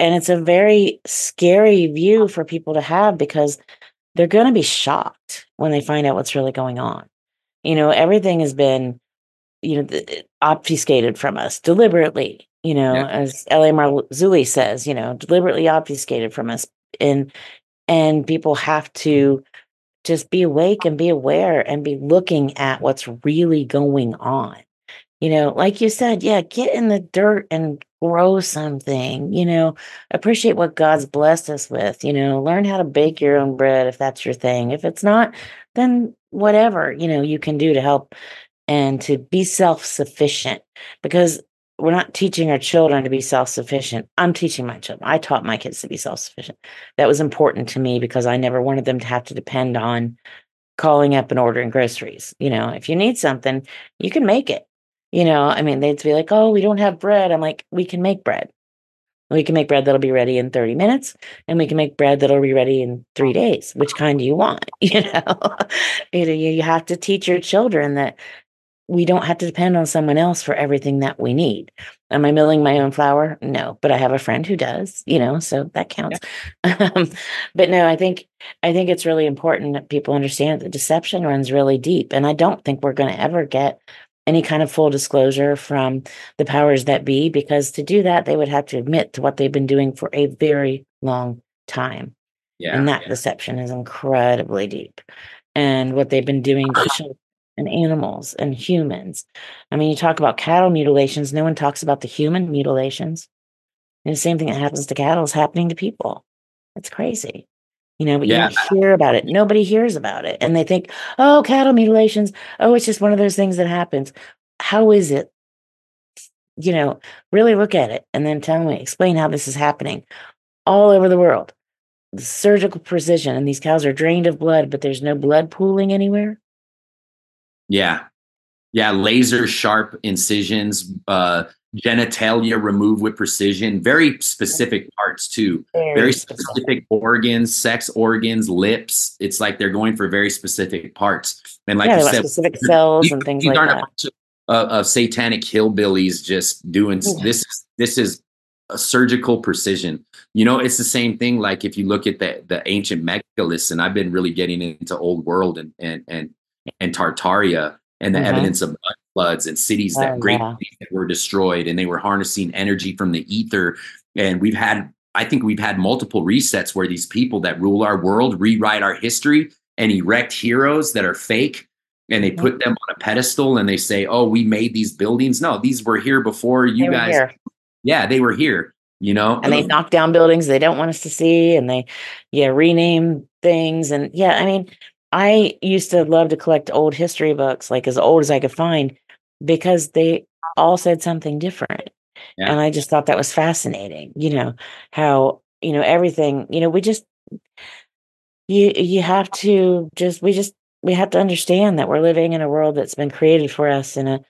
and it's a very scary view for people to have because they're going to be shocked when they find out what's really going on. You know, everything has been, you know, obfuscated from us deliberately. You know, yeah. as L.A. Marzulli says, you know, deliberately obfuscated from us. And and people have to just be awake and be aware and be looking at what's really going on. You know, like you said, yeah, get in the dirt and grow something, you know, appreciate what God's blessed us with, you know, learn how to bake your own bread if that's your thing. If it's not, then whatever, you know, you can do to help and to be self sufficient because we're not teaching our children to be self sufficient. I'm teaching my children. I taught my kids to be self sufficient. That was important to me because I never wanted them to have to depend on calling up and ordering groceries. You know, if you need something, you can make it. You know, I mean, they'd be like, oh, we don't have bread. I'm like, we can make bread. We can make bread that'll be ready in 30 minutes, and we can make bread that'll be ready in three days. Which kind do you want? *laughs* You know, you you have to teach your children that we don't have to depend on someone else for everything that we need. Am I milling my own flour? No, but I have a friend who does, you know, so that counts. Yeah. *laughs* Um, but no, I think I think it's really important that people understand that deception runs really deep, and I don't think we're going to ever get any kind of full disclosure from the powers that be because to do that they would have to admit to what they've been doing for a very long time. Yeah, and that yeah. deception is incredibly deep. And what they've been doing *coughs* to and animals and humans. I mean, you talk about cattle mutilations, no one talks about the human mutilations. And the same thing that happens to cattle is happening to people. It's crazy. You know, but yeah. you don't hear about it. Nobody hears about it. And they think, oh, cattle mutilations. Oh, it's just one of those things that happens. How is it? You know, really look at it and then tell me, explain how this is happening all over the world. The surgical precision, and these cows are drained of blood, but there's no blood pooling anywhere. Yeah. Yeah. Laser sharp incisions, uh, genitalia removed with precision, very specific parts too. Very, very specific, organs, sex organs, lips. It's like they're going for very specific parts. And like yeah, you said, specific cells and things like that. Of, of, satanic hillbillies just doing yeah. this. This is a surgical precision. You know, it's the same thing. Like if you look at the the ancient megaliths, and I've been really getting into old world and and and and Tartaria and the mm-hmm. evidence of floods and cities that oh, great yeah. cities that were destroyed and they were harnessing energy from the ether. And we've had, I think we've had multiple resets where these people that rule our world rewrite our history and erect heroes that are fake and they mm-hmm. put them on a pedestal and they say, "Oh, we made these buildings." No, these were here before you guys. Here. Yeah, they were here. You know, and they knock down buildings they don't want us to see, and they, yeah, rename things, and yeah, I mean, I used to love to collect old history books, like as old as I could find, because they all said something different. Yeah. And I just thought that was fascinating, you know, how, you know, everything, you know, we just you you have to just we just we have to understand that we're living in a world that's been created for us and a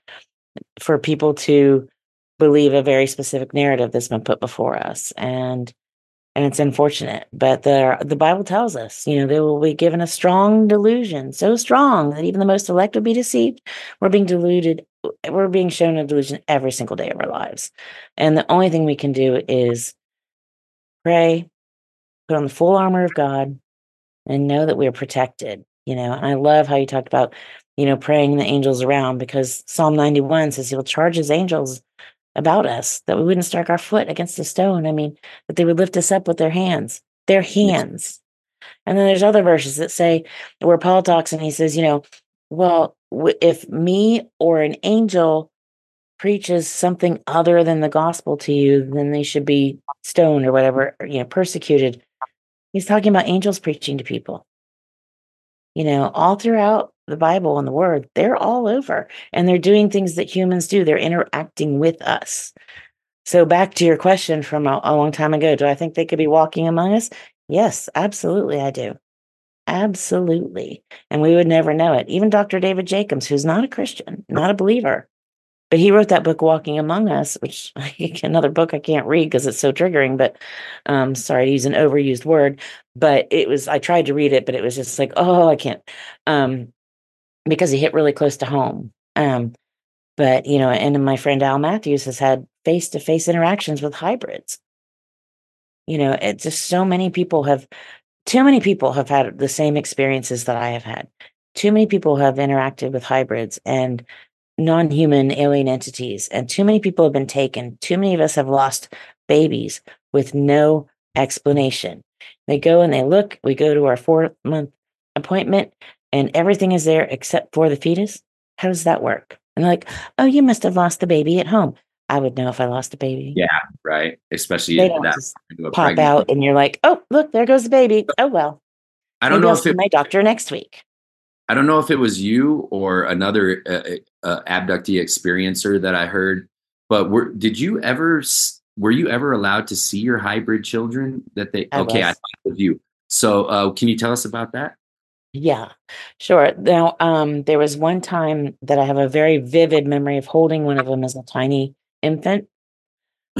for people to believe a very specific narrative that's been put before us. And and it's unfortunate. But the the Bible tells us, you know, they will be given a strong delusion, so strong that even the most elect will be deceived. We're being deluded. We're being shown a delusion every single day of our lives, and the only thing we can do is pray, put on the full armor of God, and know that we are protected. You know, and I love how you talked about, you know, praying the angels around because Psalm ninety one says He will charge His angels about us, that we wouldn't strike our foot against a stone. I mean, that they would lift us up with their hands, their hands. And then there's other verses that say where Paul talks and he says, you know, well, if me or an angel preaches something other than the gospel to you, then they should be stoned or whatever, you know, persecuted. He's talking about angels preaching to people. You know, all throughout the Bible and the Word, they're all over and they're doing things that humans do. They're interacting with us. So, back to your question from a, a, long time ago do I think they could be walking among us? Yes, absolutely, I do. Absolutely. And we would never know it. Even Dr. David Jacobs, who's not a Christian, not a believer, but he wrote that book, Walking Among Us, which *laughs* another book I can't read because it's so triggering. But um, sorry to use an overused word, but it was, I tried to read it, but it was just like, oh, I can't. Um, because he hit really close to home. Um, but you know, and my friend Al Matthews has had face to face interactions with hybrids. You know, it's just so many people have, too many people have had the same experiences that I have had. Too many people have interacted with hybrids and non human alien entities, and too many people have been taken. Too many of us have lost babies with no explanation. They go and they look, we go to our four month appointment and everything is there except for the fetus? How does that work? And they're like, oh, you must have lost the baby at home. I would know if I lost a baby. Yeah, right. Especially They that just into a pop pregnant- out and you're like, oh, look, there goes the baby. Oh well. I don't Maybe know I'll if see it, my doctor next week. I don't know if it was you or another uh, uh, abductee experiencer that I heard, but were did you ever were you ever allowed to see your hybrid children that they I okay, I was. thought it was you. So, uh, can you tell us about that? Yeah, sure. Now, um, there was one time that I have a very vivid memory of holding one of them as a tiny infant.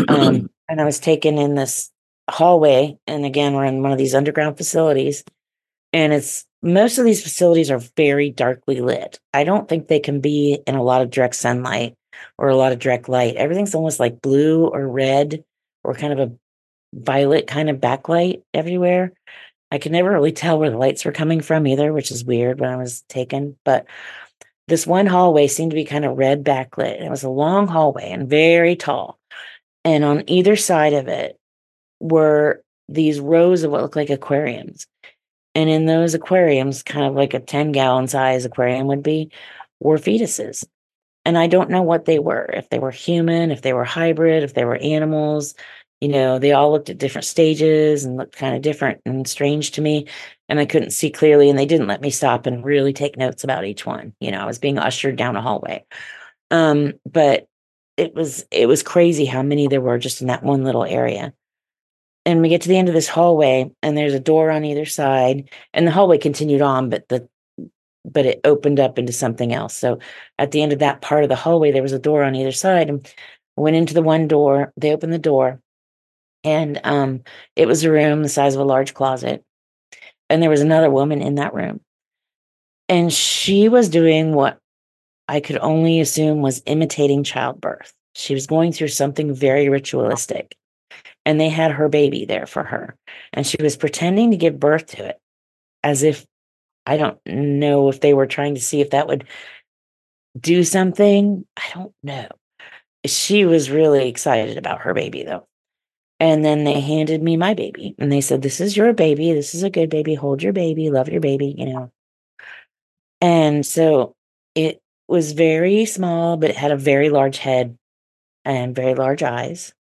Um, *clears throat* and I was taken in this hallway, and again, we're in one of these underground facilities, and it's most of these facilities are very darkly lit. I don't think they can be in a lot of direct sunlight or a lot of direct light. Everything's almost like blue or red or kind of a violet kind of backlight everywhere. I could never really tell where the lights were coming from either, which is weird when I was taken. But this one hallway seemed to be kind of red backlit. It was a long hallway and very tall. And on either side of it were these rows of what looked like aquariums. And in those aquariums, kind of like a 10 gallon size aquarium would be, were fetuses. And I don't know what they were, if they were human, if they were hybrid, if they were animals. You know, they all looked at different stages and looked kind of different and strange to me. And I couldn't see clearly. And they didn't let me stop and really take notes about each one. You know, I was being ushered down a hallway. Um, but it was it was crazy how many there were just in that one little area and we get to the end of this hallway and there's a door on either side and the hallway continued on but the but it opened up into something else so at the end of that part of the hallway there was a door on either side and went into the one door they opened the door and um it was a room the size of a large closet and there was another woman in that room and she was doing what I could only assume was imitating childbirth. She was going through something very ritualistic, and they had her baby there for her. And she was pretending to give birth to it as if I don't know if they were trying to see if that would do something. I don't know. She was really excited about her baby, though. And then they handed me my baby and they said, This is your baby. This is a good baby. Hold your baby. Love your baby, you know. And so it was very small, but it had a very large head and very large eyes.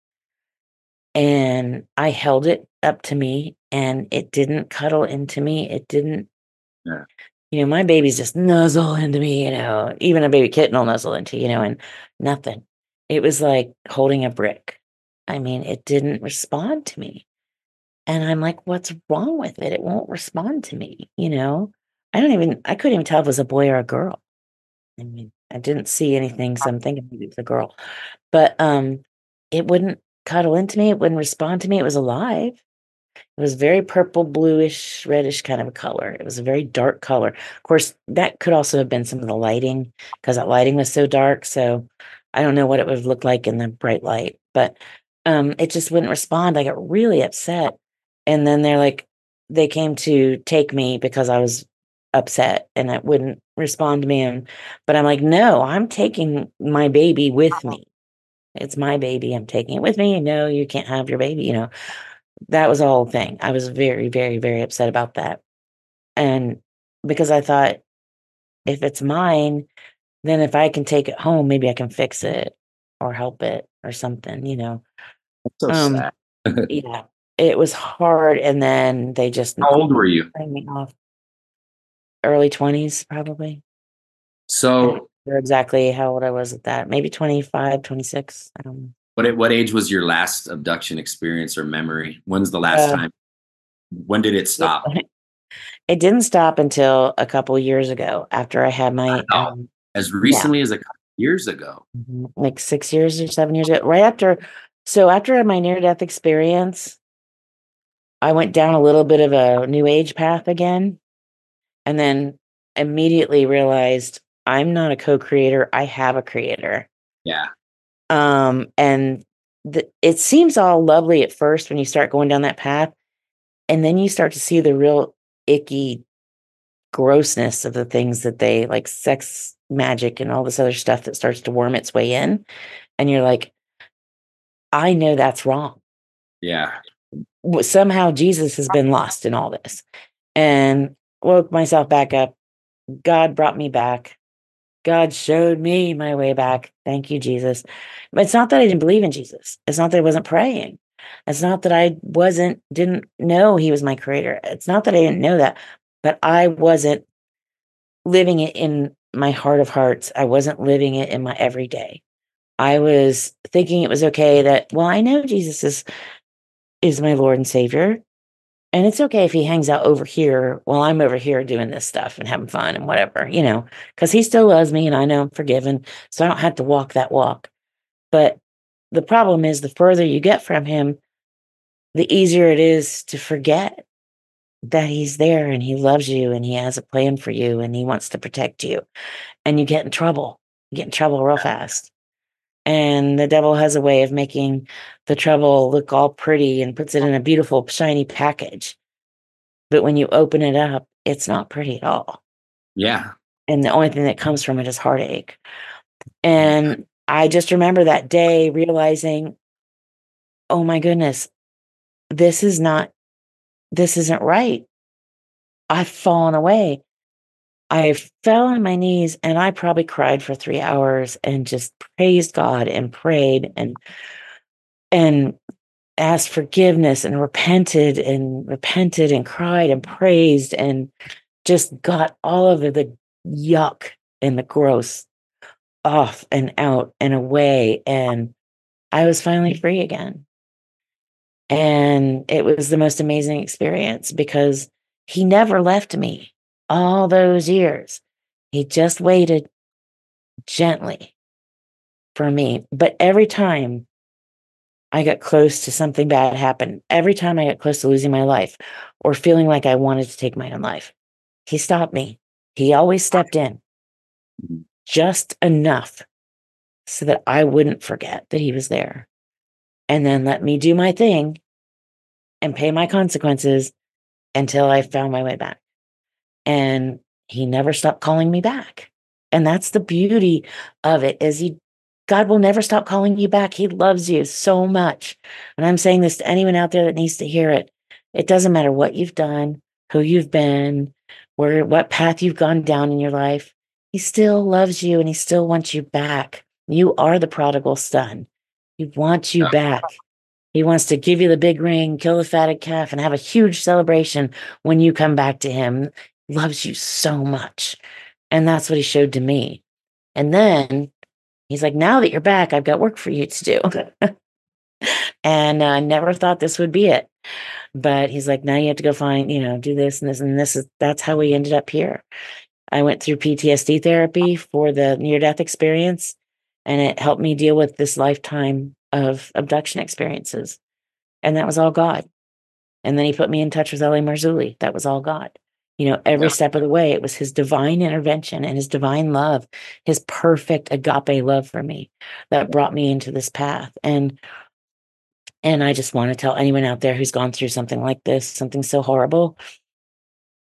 And I held it up to me and it didn't cuddle into me. It didn't, Yeah. you know, my babies just nuzzle into me, you know, even a baby kitten will nuzzle into, you know, and nothing. It was like holding a brick. I mean, it didn't respond to me. And I'm like, what's wrong with it? It won't respond to me, you know? I don't even, I couldn't even tell if it was a boy or a girl. I mean, I didn't see anything, so I'm thinking maybe it's a girl. But um it wouldn't cuddle into me, it wouldn't respond to me. It was alive. It was very purple, bluish, reddish kind of a color. It was a very dark color. Of course, that could also have been some of the lighting because that lighting was so dark. So I don't know what it would have looked like in the bright light, but um it just wouldn't respond. I got really upset. And then they're like, they came to take me because I was upset and it wouldn't respond to me. And but I'm like, no, I'm taking my baby with me. It's my baby. I'm taking it with me. No, you can't have your baby. You know, that was whole thing. I was very, very, very upset about that. And because I thought, if it's mine, then if I can take it home, maybe I can fix it or help it or something, you know. So Um, sad. *laughs* Yeah. It was hard. And then they just How old were you? me off. Early 20s, probably. So, exactly how old I was at that. Maybe 25, 26. I don't know. what what age was your last abduction experience or memory? When's the last Uh, time? When did it stop? *laughs* It didn't stop until a couple years ago after I had my Wow. um, As recently as a couple years ago. mhm, like six years or seven years ago. Right after, so after my near death experience, I went down a little bit of a new age path again, and then immediately realized I'm not a co-creator. I have a creator. Yeah. um and the, it seems all lovely at first when you start going down that path and then you start to see the real icky grossness of the things that they like sex magic and all this other stuff that starts to worm its way in and you're like i know that's wrong Yeah. Somehow jesus has been lost in all this and woke myself back up god brought me back God showed me my way back. Thank you, Jesus. But it's not that I didn't believe in Jesus. It's not that I wasn't praying. It's not that I wasn't, didn't know he was my creator. It's not that I didn't know that, but I wasn't living it in my heart of hearts. I wasn't living it in my everyday. I was thinking it was okay that, well, I know Jesus is, is my Lord and Savior. And it's okay if he hangs out over here while I'm over here doing this stuff and having fun and whatever, you know, because he still loves me and I know I'm forgiven. So I don't have to walk that walk. But the problem is the further you get from him, the easier it is to forget that he's there and he loves you and he has a plan for you and he wants to protect you. And you get in trouble. You get in trouble real fast. And the devil has a way of making the trouble look all pretty and puts it in a beautiful, shiny package. But when you open it up, it's not pretty at all. Yeah. And the only thing that comes from it is heartache. And I just remember that day realizing, oh my goodness, this is not, this isn't right. I've fallen away. I fell on my knees and I probably cried for three hours and just praised God and prayed and and asked forgiveness and repented and repented and cried and praised and just got all of the yuck and the gross off and out and away and I was finally free again. And it was the most amazing experience because he never left me all those years. He just waited gently for me. But every time I got close to something bad happen, every time I got close to losing my life or feeling like I wanted to take my own life, he stopped me. He always stepped in mm-hmm. just enough so that I wouldn't forget that he was there and then let me do my thing and pay my consequences until I found my way back. And he never stopped calling me back. And that's the beauty of it is he God will never stop calling you back. He loves you so much. And I'm saying this to anyone out there that needs to hear it. It doesn't matter what you've done, who you've been, where what path you've gone down in your life. He still loves you and he still wants you back. You are the prodigal son. He wants you back. He wants to give you the big ring, kill the fatted calf, and have a huge celebration when you come back to him. Loves you so much. And that's what he showed to me. And then he's like, now that you're back, I've got work for you to do. *laughs* and I uh, never thought this would be it. But he's like, now you have to go find, you know, do this and this. And this is, that's how we ended up here. I went through PTSD therapy for the near death experience, and it helped me deal with this lifetime of abduction experiences. And that was all God. And then he put me in touch with L.A. Marzulli. That was all God. You know, every yeah. step of the way, it was his divine intervention and his divine love, his perfect agape love for me that brought me into this path. And and I just want to tell anyone out there who's gone through something like this, something so horrible,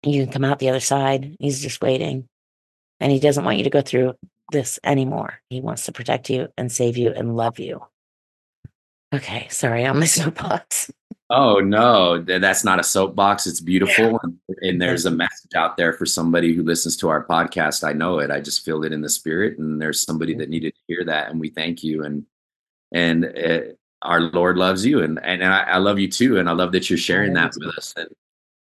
you can come out the other side. He's just waiting. And he doesn't want you to go through this anymore. He wants to protect you and save you and love you. Okay, sorry, on my *laughs* soapbox. Oh no, that's not a soapbox. It's beautiful, and, and, there's a message out there for somebody who listens to our podcast. I know it. I just feel it in the spirit, and there's somebody that needed to hear that, and we thank you. And and uh, our Lord loves you, and and I, I, love you too, and I love that you're sharing that with us. And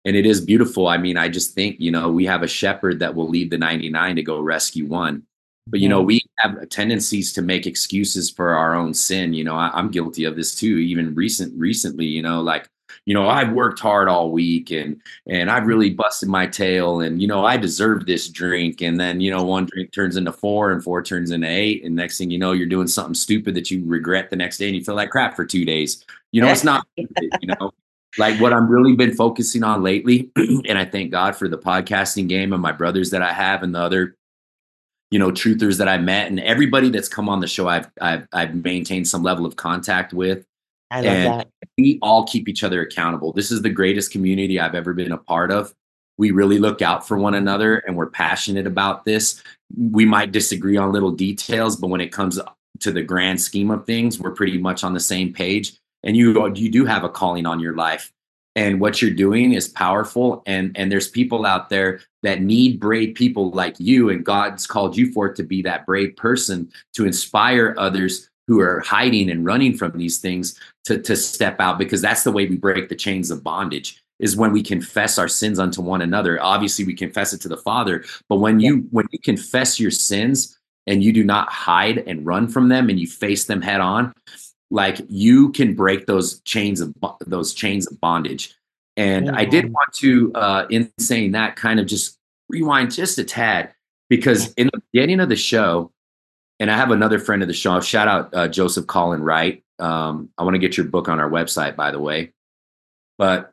and it is beautiful. I mean, I just think you know we have a shepherd that will leave the 99 to go rescue one but you know we have tendencies to make excuses for our own sin you know I, am guilty of this too even recent recently you know like you know i've worked hard all week and and i've really mm-hmm. busted my tail and you know i deserve this drink. And then you know one drink turns into four and four turns into eight. And next thing you know you're doing something stupid that you regret the next day and you feel like crap for two days. You know it's not *laughs* you know. Like what i'm really been focusing on lately *clears throat* and i thank god for the podcasting game and my brothers that i have and the other you know truthers that I met and everybody that's come on the show I've I've, I've maintained some level of contact with. I love and that. We all keep each other accountable. This is the greatest community I've ever been a part of. We really look out for one another and we're passionate about this. We might disagree on little details, but when it comes to the grand scheme of things, we're pretty much on the same page. And you you do have a calling on your life and what you're doing is powerful and and there's people out there that need brave people like you and god's called you for to be that brave person to inspire others who are hiding and running from these things to to step out because that's the way we break the chains of bondage is when we confess our sins unto one another. Obviously we confess it to the father but when you when you confess your sins and you do not hide and run from them and you face them head on like you can break those chains of those chains of bondage and mm-hmm. i did mm-hmm. want to uh in saying that kind of just rewind just a tad because in the beginning of the show and i have another friend of the show shout out uh, joseph colin wright um, i want to get your book on our website by the way but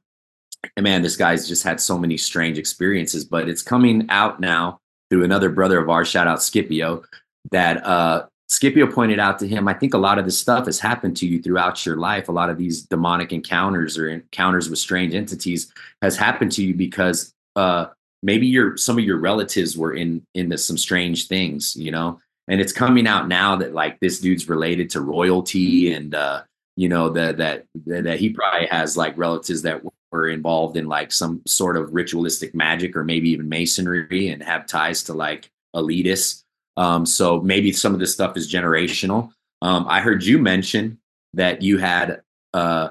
man this guy's just had so many strange experiences but it's coming out now through another brother of ours shout out scipio that uh Scipio pointed out to him, I think a lot of this stuff has happened to you throughout your life. A lot of these demonic encounters or encounters with strange entities has happened to you because uh, maybe your some of your relatives were in into some strange things, you know. And it's coming out now that like this dude's related to royalty, and uh, you know that that that he probably has like relatives that were involved in like some sort of ritualistic magic or maybe even masonry and have ties to like elitists um, so maybe some of this stuff is generational. Um, I heard you mention that you had uh,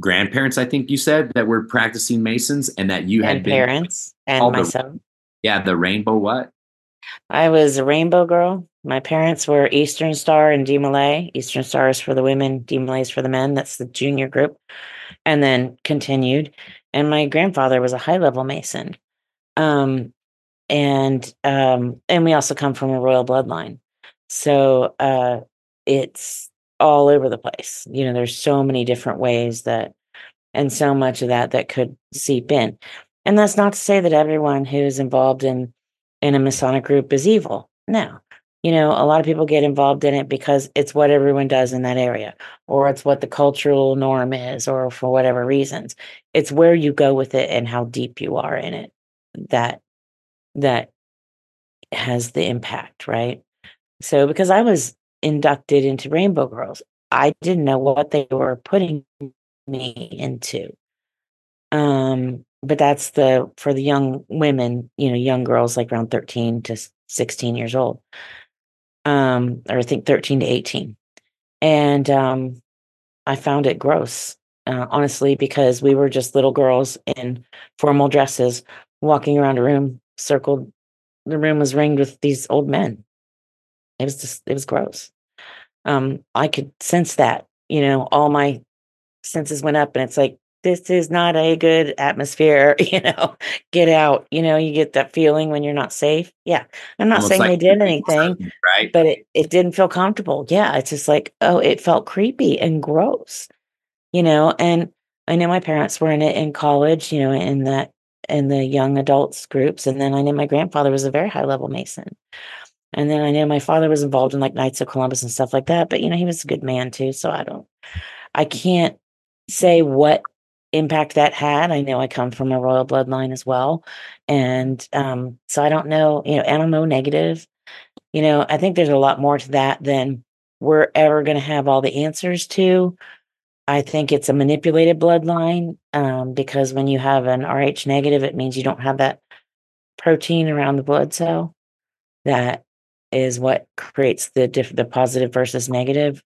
grandparents, I think you said, that were practicing Masons and that you had parents and myself. The, yeah, the rainbow what? I was a rainbow girl. My parents were Eastern Star and DeMolay. Eastern Star is for the women, DeMolay is for the men. That's the junior group. And then continued. And my grandfather was a high level Mason. Um, and um, and we also come from a royal bloodline, so uh, it's all over the place. You know, there's so many different ways that, and so much of that that could seep in. And that's not to say that everyone who's involved in in a Masonic group is evil. No, you know, a lot of people get involved in it because it's what everyone does in that area, or it's what the cultural norm is, or for whatever reasons. It's where you go with it and how deep you are in it that that has the impact, right? So, because I was inducted into Rainbow Girls, I didn't know what they were putting me into. Um, but that's the for the young women, you know, young girls like around 13 to 16 years old. Um, or I think 13 to 18. And um, I found it gross, uh, honestly, because we were just little girls in formal dresses walking around a room circled the room was ringed with these old men. It was just it was gross. Um, I could sense that, you know, all my senses went up and it's like, this is not a good atmosphere, *laughs* you know, get out. You know, you get that feeling when you're not safe. Yeah. I'm not Almost saying like they did anything, right? But it, it didn't feel comfortable. Yeah. It's just like, oh, it felt creepy and gross, you know, and I know my parents were in it in college, you know, in that in the young adults groups. And then I knew my grandfather was a very high level Mason. And then I knew my father was involved in like Knights of Columbus and stuff like that. But you know, he was a good man too. So I don't, I can't say what impact that had. I know I come from a royal bloodline as well. And um, so I don't know, you know, I don't know negative. You know, I think there's a lot more to that than we're ever going to have all the answers to. I think it's a manipulated bloodline um, because when you have an Rh negative, it means you don't have that protein around the blood cell. That is what creates the diff- the positive versus negative.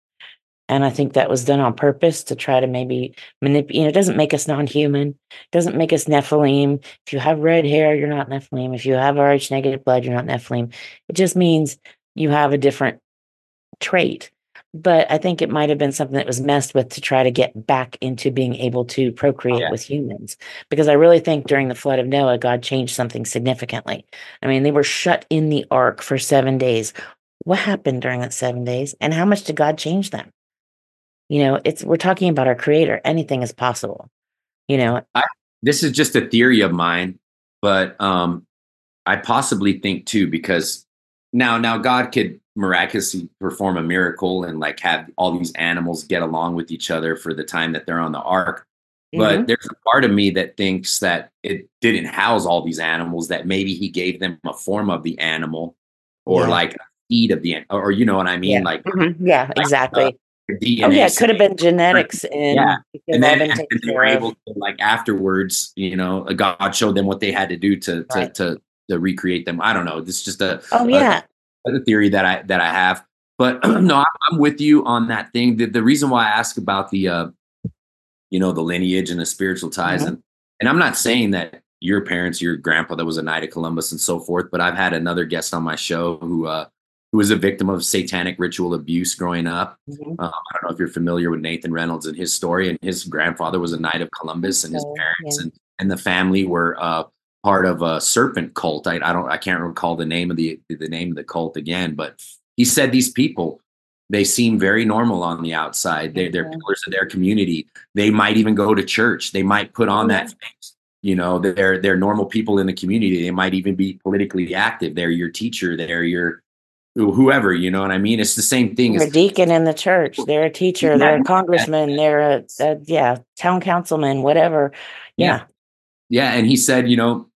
And I think that was done on purpose to try to maybe manipulate. You know, it doesn't make us non-human. It doesn't make us Nephilim. If you have red hair, you're not Nephilim. If you have Rh negative blood, you're not Nephilim. It just means you have a different trait but I think it might have been something that was messed with to try to get back into being able to procreate yeah. with humans. Because I really think during the flood of Noah, God changed something significantly. I mean, they were shut in the ark for seven days. What happened during that seven days? And how much did God change them? You know, it's we're talking about our creator. Anything is possible. You know, I, this is just a theory of mine, but um, I possibly think too, because now now God could miraculously perform a miracle and like have all these animals get along with each other for the time that they're on the ark. Mm-hmm. But there's a part of me that thinks that it didn't house all these animals, that maybe he gave them a form of the animal or yeah. like a feed of the or you know what I mean? Yeah. Like mm-hmm. yeah, exactly. DNA. Oh yeah, it could have been genetics, and yeah, and then and they were able to like afterwards, you know, God showed them what they had to do to to right. to, to recreate them. I don't know. This is just a oh yeah a, a theory that I that I have. But *clears throat* no, I'm with you on that thing. The, the reason why I ask about the uh, you know, the lineage and the spiritual ties, mm-hmm. and and I'm not saying that your parents, your grandpa that was a knight of Columbus and so forth, but I've had another guest on my show who uh who was a victim of satanic ritual abuse growing up. Mm-hmm. Um, I don't know if you're familiar with Nathan Reynolds and his story. And his grandfather was a knight of Columbus, and his parents yeah. and, and the family were uh, part of a serpent cult. I, I don't, I can't recall the name of the the name of the cult again, but he said these people they seem very normal on the outside. They, they're mm-hmm. pillars of their community. They might even go to church. They might put on that mm-hmm. face. You know, they're they're normal people in the community. They might even be politically active. They're your teacher. They're your whoever, you know what I mean? It's the same thing. They're a deacon in the church. They're a teacher. They're a congressman. They're a, a yeah, town councilman, whatever. Yeah. yeah. Yeah, and he said, you know,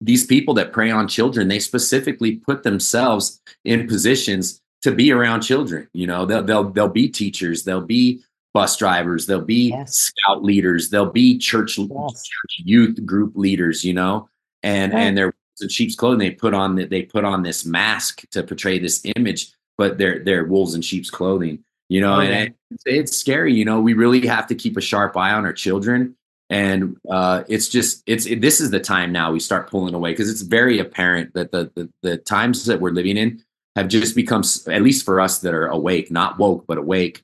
these people that prey on children, they specifically put themselves in positions to be around children. You know, they'll they'll they'll be teachers, they'll be bus drivers, they'll be yes. scout leaders, they'll be church, yes. church youth group leaders, you know, and right. and they're in sheep's clothing. They put on they put on this mask to portray this image, but they're they're wolves in sheep's clothing. You know, okay. and it's, it's scary. You know, we really have to keep a sharp eye on our children and uh, it's just it's it, this is the time now we start pulling away because it's very apparent that the, the, the times that we're living in have just become at least for us that are awake not woke but awake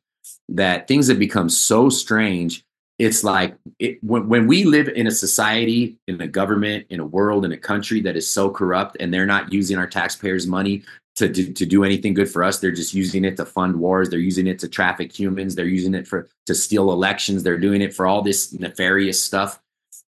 that things have become so strange. It's like it, when, when we live in a society in a government in a world in a country that is so corrupt and they're not using our taxpayers money to, to, to do anything good for us. They're just using it to fund wars. They're using it to traffic humans. They're using it for to steal elections. They're doing it for all this nefarious stuff.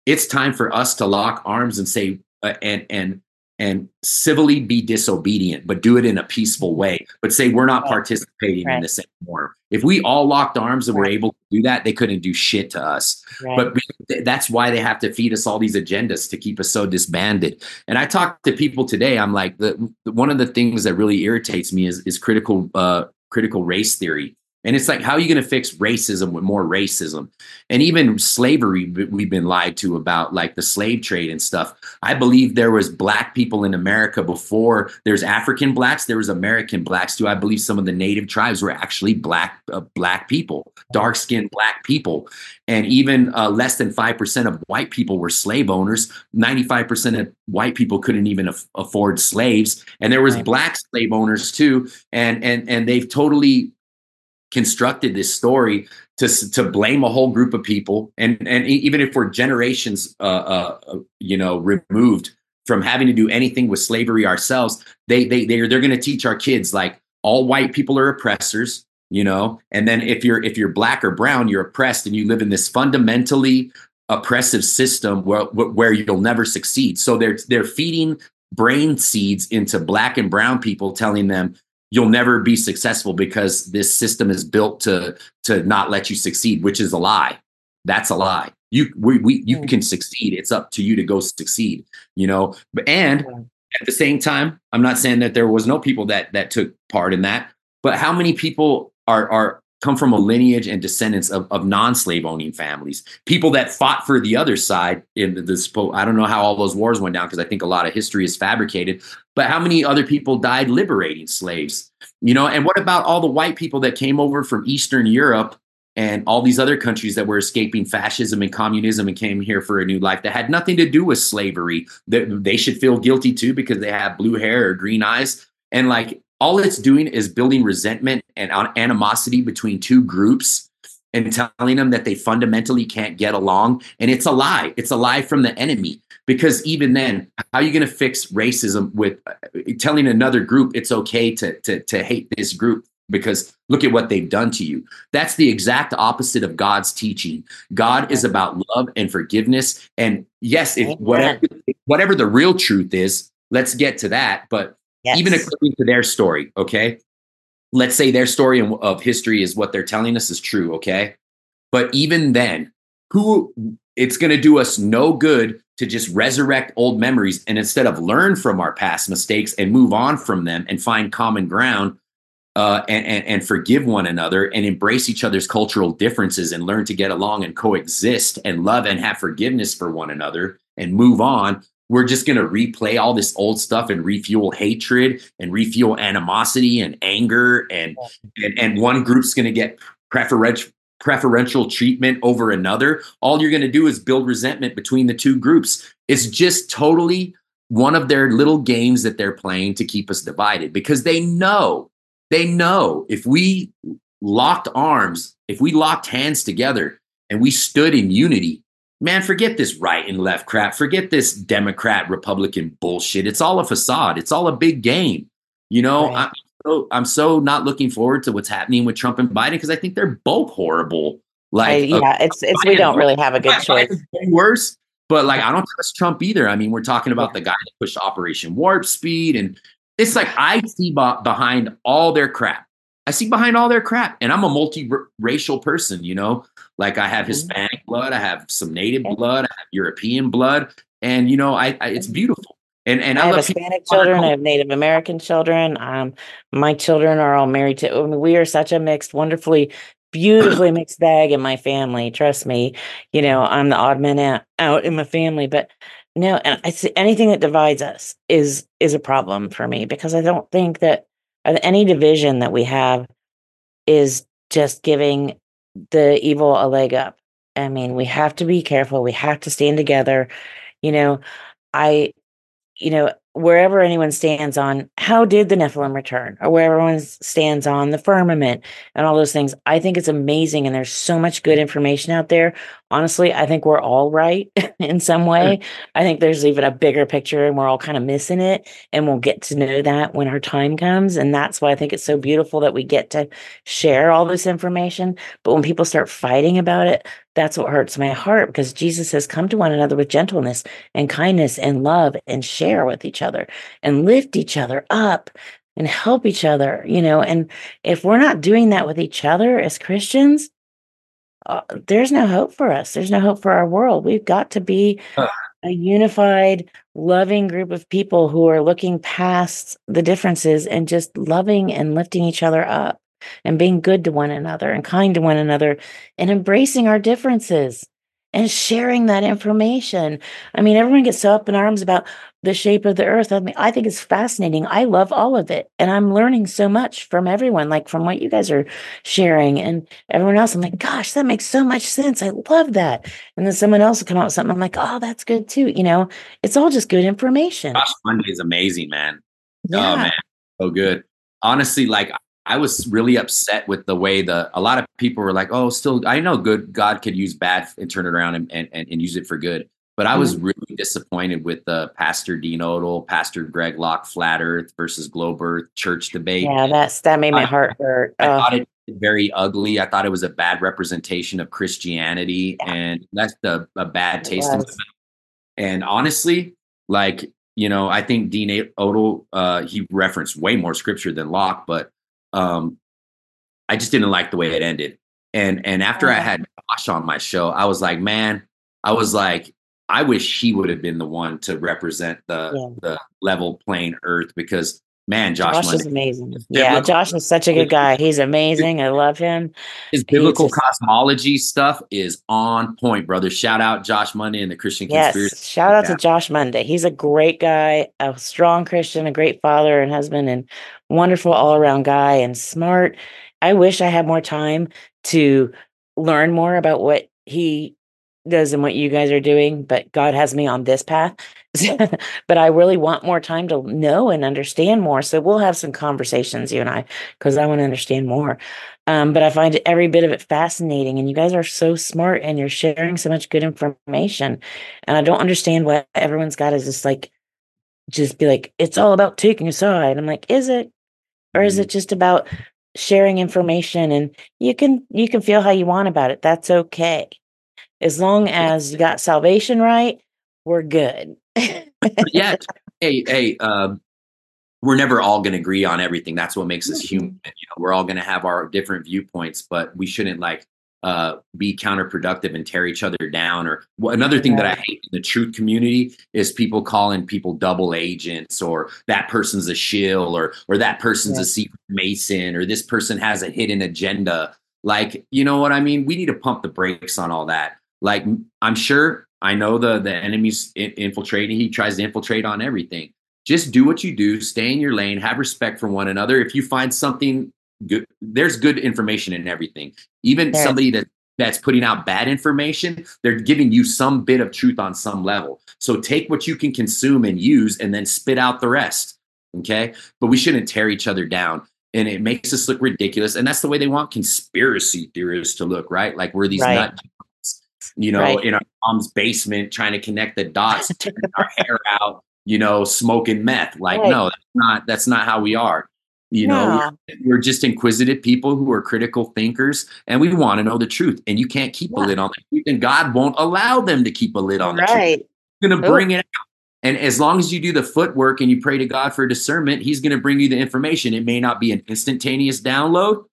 It's time for us to lock arms and say uh, and and and civilly be disobedient, but do it in a peaceful way. But say we're not participating right. in this anymore. If we all locked arms and right. were able to do that, they couldn't do shit to us. Right. But that's why they have to feed us all these agendas to keep us so disbanded. And I talk to people today. I'm like, the, one of the things that really irritates me is is critical uh, critical race theory. And it's like, how are you going to fix racism with more racism? And even slavery, we've been lied to about, like the slave trade and stuff. I believe there was black people in America before. There's African blacks. There was American blacks too. I believe some of the native tribes were actually black, uh, black people, dark skinned black people. And even uh, less than five percent of white people were slave owners. Ninety five percent of white people couldn't even af- afford slaves. And there was black slave owners too. And and and they've totally constructed this story to to blame a whole group of people. And and even if we're generations uh, uh, uh you know removed from having to do anything with slavery ourselves they they they're, they're going to teach our kids like all white people are oppressors you know? And then if you're if you're black or brown you're oppressed and you live in this fundamentally oppressive system where where you'll never succeed. So they're they're feeding brain seeds into black and brown people telling them you'll never be successful because this system is built to to not let you succeed which is a lie. That's a lie. You we, we you hmm. can succeed. It's up to you to go succeed you know? And at the same time i'm not saying that there was no people that that took part in that but how many people are are come from a lineage and descendants of, of non-slave owning families. People that fought for the other side in this i don't know how all those wars went down because i think a lot of history is fabricated but how many other people died liberating slaves? You know and what about all the white people that came over from eastern europe and all these other countries that were escaping fascism and communism and came here for a new life that had nothing to do with slavery that they should feel guilty too because they have blue hair or green eyes? And like all it's doing is building resentment and animosity between two groups and telling them that they fundamentally can't get along. And it's a lie. It's a lie from the enemy. Because even then, how are you going to fix racism with uh, telling another group it's okay to, to, to hate this group? Because look at what they've done to you. That's the exact opposite of God's teaching. God is about love and forgiveness. And yes, if whatever, whatever the real truth is, let's get to that. But Yes. Even according to their story, okay? Let's say their story of history is what they're telling us is true, okay? But even then, who it's going to do us no good to just resurrect old memories and instead of learn from our past mistakes and move on from them and find common ground, uh, and, and, and forgive one another and embrace each other's cultural differences and learn to get along and coexist and love and have forgiveness for one another and move on we're just going to replay all this old stuff and refuel hatred and refuel animosity and anger and and, and one group's going to get preferential preferential treatment over another. All you're going to do is build resentment between the two groups. It's just totally one of their little games that they're playing to keep us divided because they know they know if we locked arms if we locked hands together and we stood in unity man, forget this right and left crap. Forget this Democrat Republican bullshit. It's all a facade. It's all a big game. You know, right. I'm, so, I'm so not looking forward to what's happening with Trump and Biden because I think they're both horrible. Like, I, yeah, uh, it's it's Biden, we don't really have a good choice. Worse, but like I don't trust Trump either. I mean, we're talking about yeah. the guy that pushed Operation Warp Speed, and it's like I see b- behind all their crap. I see behind all their crap, and I'm a multi-racial person. You know, like I have mm-hmm. Hispanic blood, I have some Native blood, I have European blood, and you know, I, I it's mm-hmm. beautiful. And and I, I have Hispanic children, I have Native American children. Um, my children are all married to. I mean, we are such a mixed, wonderfully, beautifully *clears throat* mixed bag in my family. Trust me, you know, I'm the odd man out, out in my family, but no, and I see anything that divides us is is a problem for me because I don't think that any division that we have is just giving the evil a leg up. I mean, we have to be careful. We have to stand together. You know, I, you know, wherever anyone stands on how did the Nephilim return or where everyone stands on the firmament and all those things. I think it's amazing. And there's so much good information out there. Honestly, I think we're all right *laughs* in some way. I think there's even a bigger picture and we're all kind of missing it. And we'll get to know that when our time comes. And that's why I think it's so beautiful that we get to share all this information. But when people start fighting about it, that's what hurts my heart because Jesus says, Come to one another with gentleness and kindness and love and share with each other and lift each other up and help each other, you know. And if we're not doing that with each other as Christians, uh, there's no hope for us. There's no hope for our world. We've got to be a unified, loving group of people who are looking past the differences and just loving and lifting each other up and being good to one another and kind to one another and embracing our differences and sharing that information. I mean, everyone gets so up in arms about the shape of the earth. I mean, I think it's fascinating. I love all of it. And I'm learning so much from everyone, like from what you guys are sharing and everyone else. I'm like, gosh, that makes so much sense. I love that. And then someone else will come out with something. I'm like, oh, that's good too. You know, it's all just good information. Josh Monday is amazing, man. Oh, yeah. Oh man. So good. Honestly, like I was really upset with the way the a lot of people were like, oh, still I know good God could use bad and turn it around and, and, and use it for good. But I was mm-hmm. really disappointed with the Pastor Dean Odle, Pastor Greg Locke, Flat Earth versus Globe Earth church debate. Yeah, that's that made my I, heart hurt. I thought it very ugly. I thought it was a bad representation of Christianity, yeah. and that's the a bad taste in And honestly, like you know, I think Dean Odle uh, he referenced way more scripture than Locke, but um, I just didn't like the way it ended. And and after I had Josh on my show, I was like, man, I was like, I wish he would have been the one to represent the yeah. the level playing Earth because man, Josh, Josh is amazing. Yeah, Josh is such a good guy. He's amazing. I love him. His biblical just, cosmology stuff is on point, brother. Shout out Josh Monday and the Christian yes, Conspiracy. Shout out to Josh Monday. He's a great guy, a strong Christian, a great father and husband, and wonderful all around guy and smart. I wish I had more time to learn more about what he does and what you guys are doing, but God has me on this path. *laughs* but I really want more time to know and understand more. So we'll have some conversations, you and I, because I want to understand more. Um, but I find every bit of it fascinating. And you guys are so smart and you're sharing so much good information. And I don't understand why everyone's got to just like, just be like, it's all about taking a side. I'm like, is it? Or is it mm-hmm. just about sharing information and you can you can feel how you want about it that's okay as long as you got salvation right, we're good. yeah. *laughs* Hey, hey, um, we're never all going to agree on everything. That's what makes us human. You know, we're all going to have our different viewpoints, but we shouldn't like uh, be counterproductive and tear each other down. Or well, another thing that I hate in the truth community is people calling people double agents, or that person's a shill, or or that person's yeah. a secret mason, or this person has a hidden agenda. Like, you know what I mean? We need to pump the brakes on all that. Like, I'm sure I know the the enemy's infiltrating. He tries to infiltrate on everything. Just do what you do. Stay in your lane. Have respect for one another. If you find something good, there's good information in everything. Even yeah. somebody that that's putting out bad information, they're giving you some bit of truth on some level. So take what you can consume and use, and then spit out the rest. Okay, but we shouldn't tear each other down and it makes us look ridiculous. And that's the way they want conspiracy theorists to look, right? Like we're these right. nut you know, right. in our mom's basement trying to connect the dots, turning our *laughs* hair out, you know, smoking meth. Like, right. no, that's not that's not how we are. You know, *laughs* we're just inquisitive people who are critical thinkers and we want to know the truth. And you can't keep yeah. a lid on the truth, and God won't allow them to keep a lid on the right. truth. He's gonna bring Ooh. it out. And as long as you do the footwork and you pray to God for discernment, He's going to bring you the information. It may not be an instantaneous download,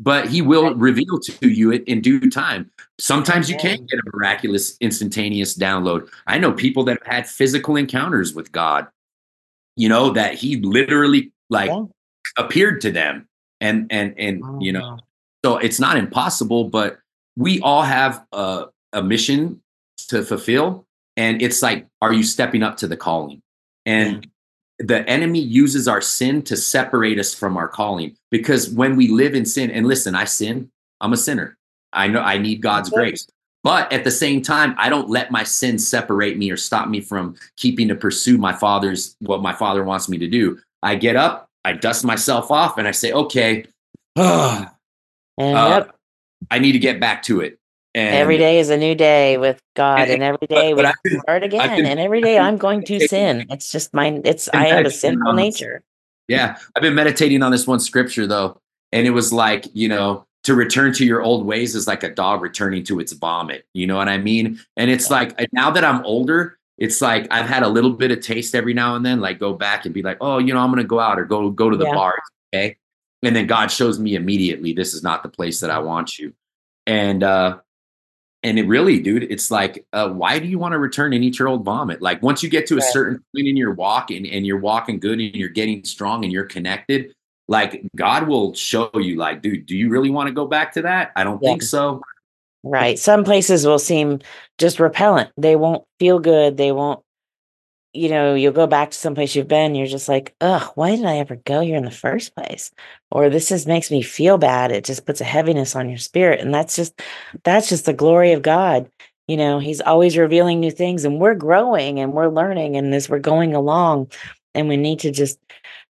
but he will reveal to you it in due time. Sometimes you can get a miraculous instantaneous download. I know people that have had physical encounters with God, you know, that he literally like yeah. appeared to them and and and oh, you know, so it's not impossible, but we all have a, a mission to fulfill and it's like are you stepping up to the calling? And the enemy uses our sin to separate us from our calling. Because when we live in sin and listen i sin. I'm a sinner. I know i need god's grace. But at the same time i don't let my sin separate me or stop me from keeping to pursue my father's what my father wants me to do. I get up i dust myself off and i say okay *sighs* uh, yep. i need to get back to it and every day is a new day with God, and, and every day but, we start again. and every day I'm going to *laughs* sin. It's just mine. It's I have a sinful nature. Yeah, I've been meditating on this one scripture though, and it was like you know to return to your old ways is like a dog returning to its vomit. You know what I mean? And it's yeah. like now that I'm older, it's like I've had a little bit of taste every now and then. Like go back and be like, oh, you know, I'm gonna go out or go go to the yeah. bar. Okay, and then God shows me immediately this is not the place that I want you. And uh and it really, dude, it's like, uh, why do you want to return and eat your old vomit? Like once you get to a certain point in your walk and, and you're walking good and you're getting strong and you're connected, like God will show you, like, dude, do you really want to go back to that? I don't yeah. think so. Right. Some places will seem just repellent. They won't feel good. They won't you know, you'll go back to someplace you've been, you're just like, ugh, why did I ever go here in the first place? Or this just makes me feel bad. It just puts a heaviness on your spirit. And that's just that's just the glory of God. You know, he's always revealing new things and we're growing and we're learning and as we're going along. And we need to just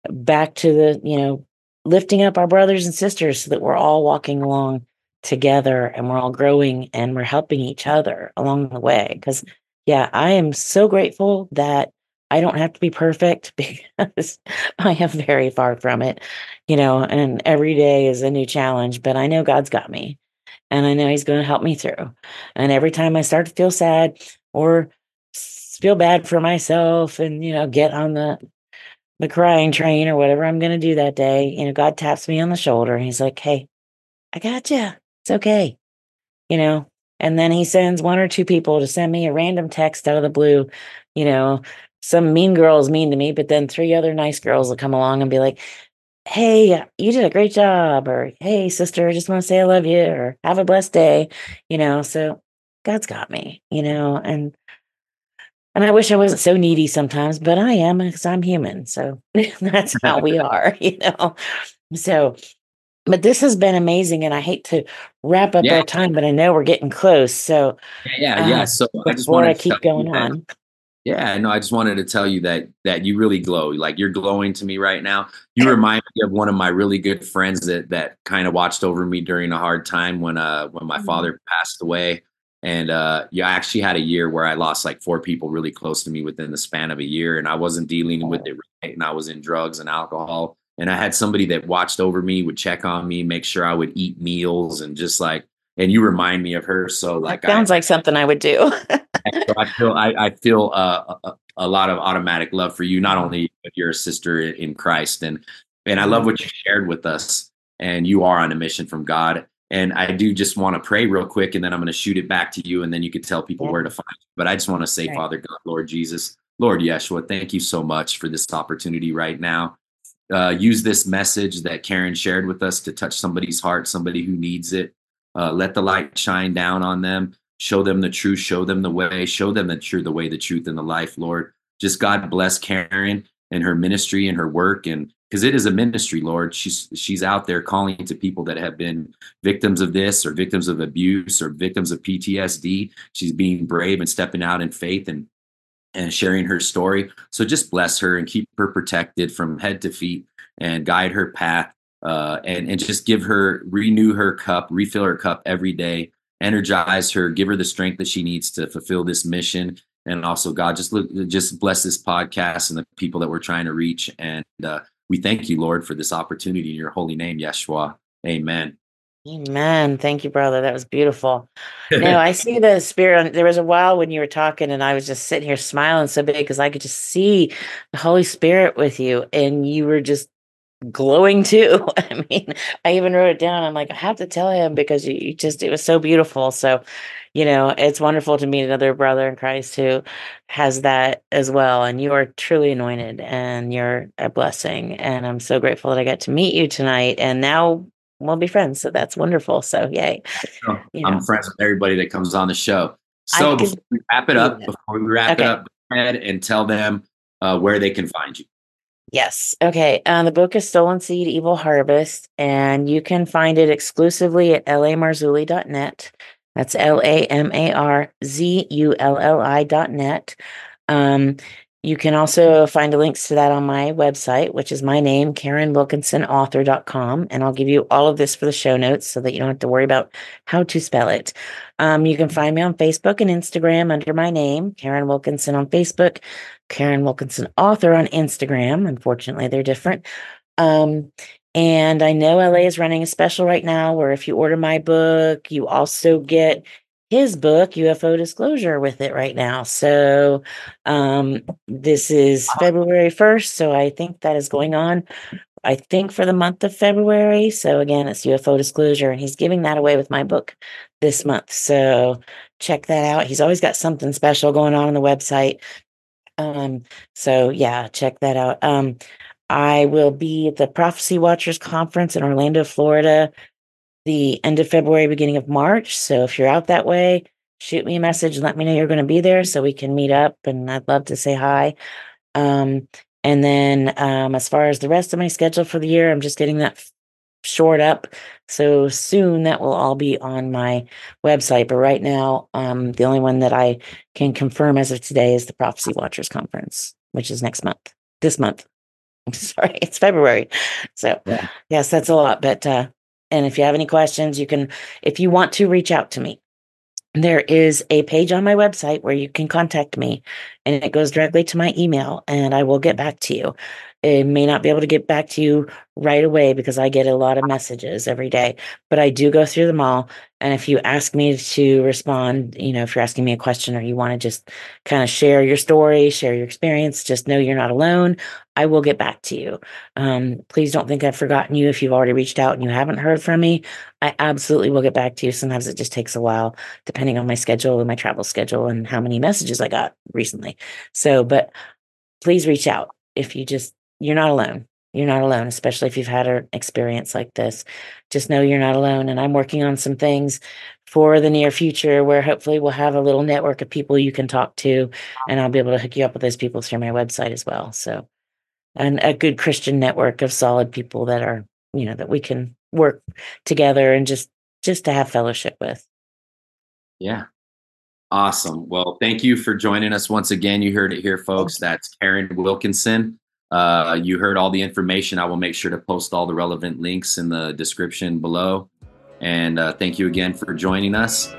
back to the, you know, lifting up our brothers and sisters so that we're all walking along together and we're all growing and we're helping each other along the way. Because yeah, I am so grateful that I don't have to be perfect *laughs* because I am very far from it, you know, and every day is a new challenge, but I know God's got me and I know He's going to help me through. And every time I start to feel sad or feel bad for myself and, you know, get on the, the crying train or whatever I'm going to do that day, you know, God taps me on the shoulder and He's like, Hey, I got you. It's okay. You know, and then he sends one or two people to send me a random text out of the blue, you know, some mean girl is mean to me, but then three other nice girls will come along and be like, Hey, you did a great job, or Hey, sister, I just want to say I love you, or have a blessed day, you know. So God's got me, you know, and and I wish I wasn't so needy sometimes, but I am because I'm human. So *laughs* that's how we *laughs* are, you know. So but this has been amazing and i hate to wrap up yeah. our time but i know we're getting close so yeah yeah, uh, so i just want to keep going on yeah no i just wanted to tell you that that you really glow like you're glowing to me right now you *laughs* remind me of one of my really good friends that that kind of watched over me during a hard time when uh when my mm-hmm. father passed away and uh yeah i actually had a year where i lost like four people really close to me within the span of a year and i wasn't dealing with it right and i was in drugs and alcohol and I had somebody that watched over me, would check on me, make sure I would eat meals, and just like, and you remind me of her. So like, that sounds I, like something I would do. *laughs* I feel I, I feel uh, a, a, lot of automatic love for you, not only but you're a sister in Christ, and and I love what you shared with us. And you are on a mission from God. And I do just want to pray real quick, and then I'm going to shoot it back to you, and then you can tell people yeah. where to find you. But I just want to say, right. Father God, Lord Jesus, Lord Yeshua, thank you so much for this opportunity right now. Uh, use this message that Karin shared with us to touch somebody's heart, somebody who needs it. Uh, let the light shine down on them. Show them the truth. Show them the way. Show them that you're the way, the truth, and the life, Lord. Just God bless Karin and her ministry and her work and because it is a ministry lord she's she's out there calling to people that have been victims of this or victims of abuse or victims of ptsd she's being brave and stepping out in faith and and sharing her story so just bless her and keep her protected from head to feet and guide her path uh, and and just give her renew her cup refill her cup every day energize her give her the strength that she needs to fulfill this mission and also god just look just bless this podcast and the people that we're trying to reach and uh, we thank you, Lord, for this opportunity in your holy name, Yeshua. Amen. Amen. Thank you, brother. That was beautiful. now *laughs* I see the spirit. There was a while when you were talking, and I was just sitting here smiling so big because I could just see the Holy Spirit with you, and you were just glowing too. *laughs* I mean, I even wrote it down. I'm like, I have to tell him because you just it was so beautiful. So you know, it's wonderful to meet another brother in Christ who has that as well. And you are truly anointed and you're a blessing. And I'm so grateful that I got to meet you tonight. And now we'll be friends. So that's wonderful. So yay. You I'm friends with everybody that comes on the show. So before we wrap it up, before we wrap okay. it up, go ahead and tell them uh, where they can find you. Yes. Okay. Uh, the book is Stolen Seed, Evil Harvest, and you can find it exclusively at lamarzulli.net. That's L A M A R Z U L L I dot net. Um, you can also find links to that on my website, which is my name, KarinWilkinsonAuthor.com. And I'll give you all of this for the show notes so that you don't have to worry about how to spell it. Um, you can find me on Facebook and Instagram under my name, Karin Wilkinson on Facebook, Karin Wilkinson Author on Instagram. Unfortunately, they're different. Um, and I know LA is running a special right now where if you order my book, you also get his book, UFO Disclosure, with it right now. So um, this is February 1st. So I think that is going on, I think, for the month of February. So again, it's UFO Disclosure, and he's giving that away with my book this month. So check that out. He's always got something special going on on the website. Um, so yeah, check that out. Um, I will be at the Prophecy Watchers Conference in Orlando, Florida, the end of February, beginning of March. So if you're out that way, shoot me a message and let me know you're going to be there so we can meet up. And I'd love to say hi. Um, and then um, as far as the rest of my schedule for the year, I'm just getting that short up. So soon that will all be on my website. But right now, um, the only one that I can confirm as of today is the Prophecy Watchers Conference, which is next month, this month. I'm *laughs* sorry, it's February. So, yeah. yes, that's a lot. But, uh, and if you have any questions, you can, if you want to reach out to me, there is a page on my website where you can contact me and it goes directly to my email and I will get back to you. I may not be able to get back to you right away because I get a lot of messages every day, but I do go through them all. And if you ask me to respond, you know, if you're asking me a question or you want to just kind of share your story, share your experience, just know you're not alone. I will get back to you. Um, please don't think I've forgotten you if you've already reached out and you haven't heard from me. I absolutely will get back to you. Sometimes it just takes a while, depending on my schedule and my travel schedule and how many messages I got recently. So, but please reach out if you just you're not alone. You're not alone, especially if you've had an experience like this. Just know you're not alone. And I'm working on some things for the near future where hopefully we'll have a little network of people you can talk to, and I'll be able to hook you up with those people through my website as well. So, and a good Christian network of solid people that are, you know, that we can work together and just just to have fellowship with. Yeah. Awesome. Well, thank you for joining us once again. You heard it here, folks. That's Karin Wilkinson. Uh, you heard all the information. I will make sure to post all the relevant links in the description below. And uh, thank you again for joining us.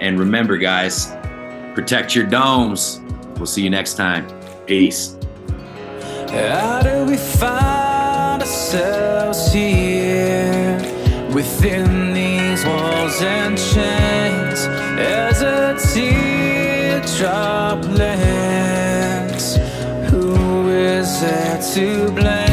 And remember, guys, protect your domes. We'll see you next time. Peace. How do we find ourselves here within these walls and chains as a teardrop lands? There to blame?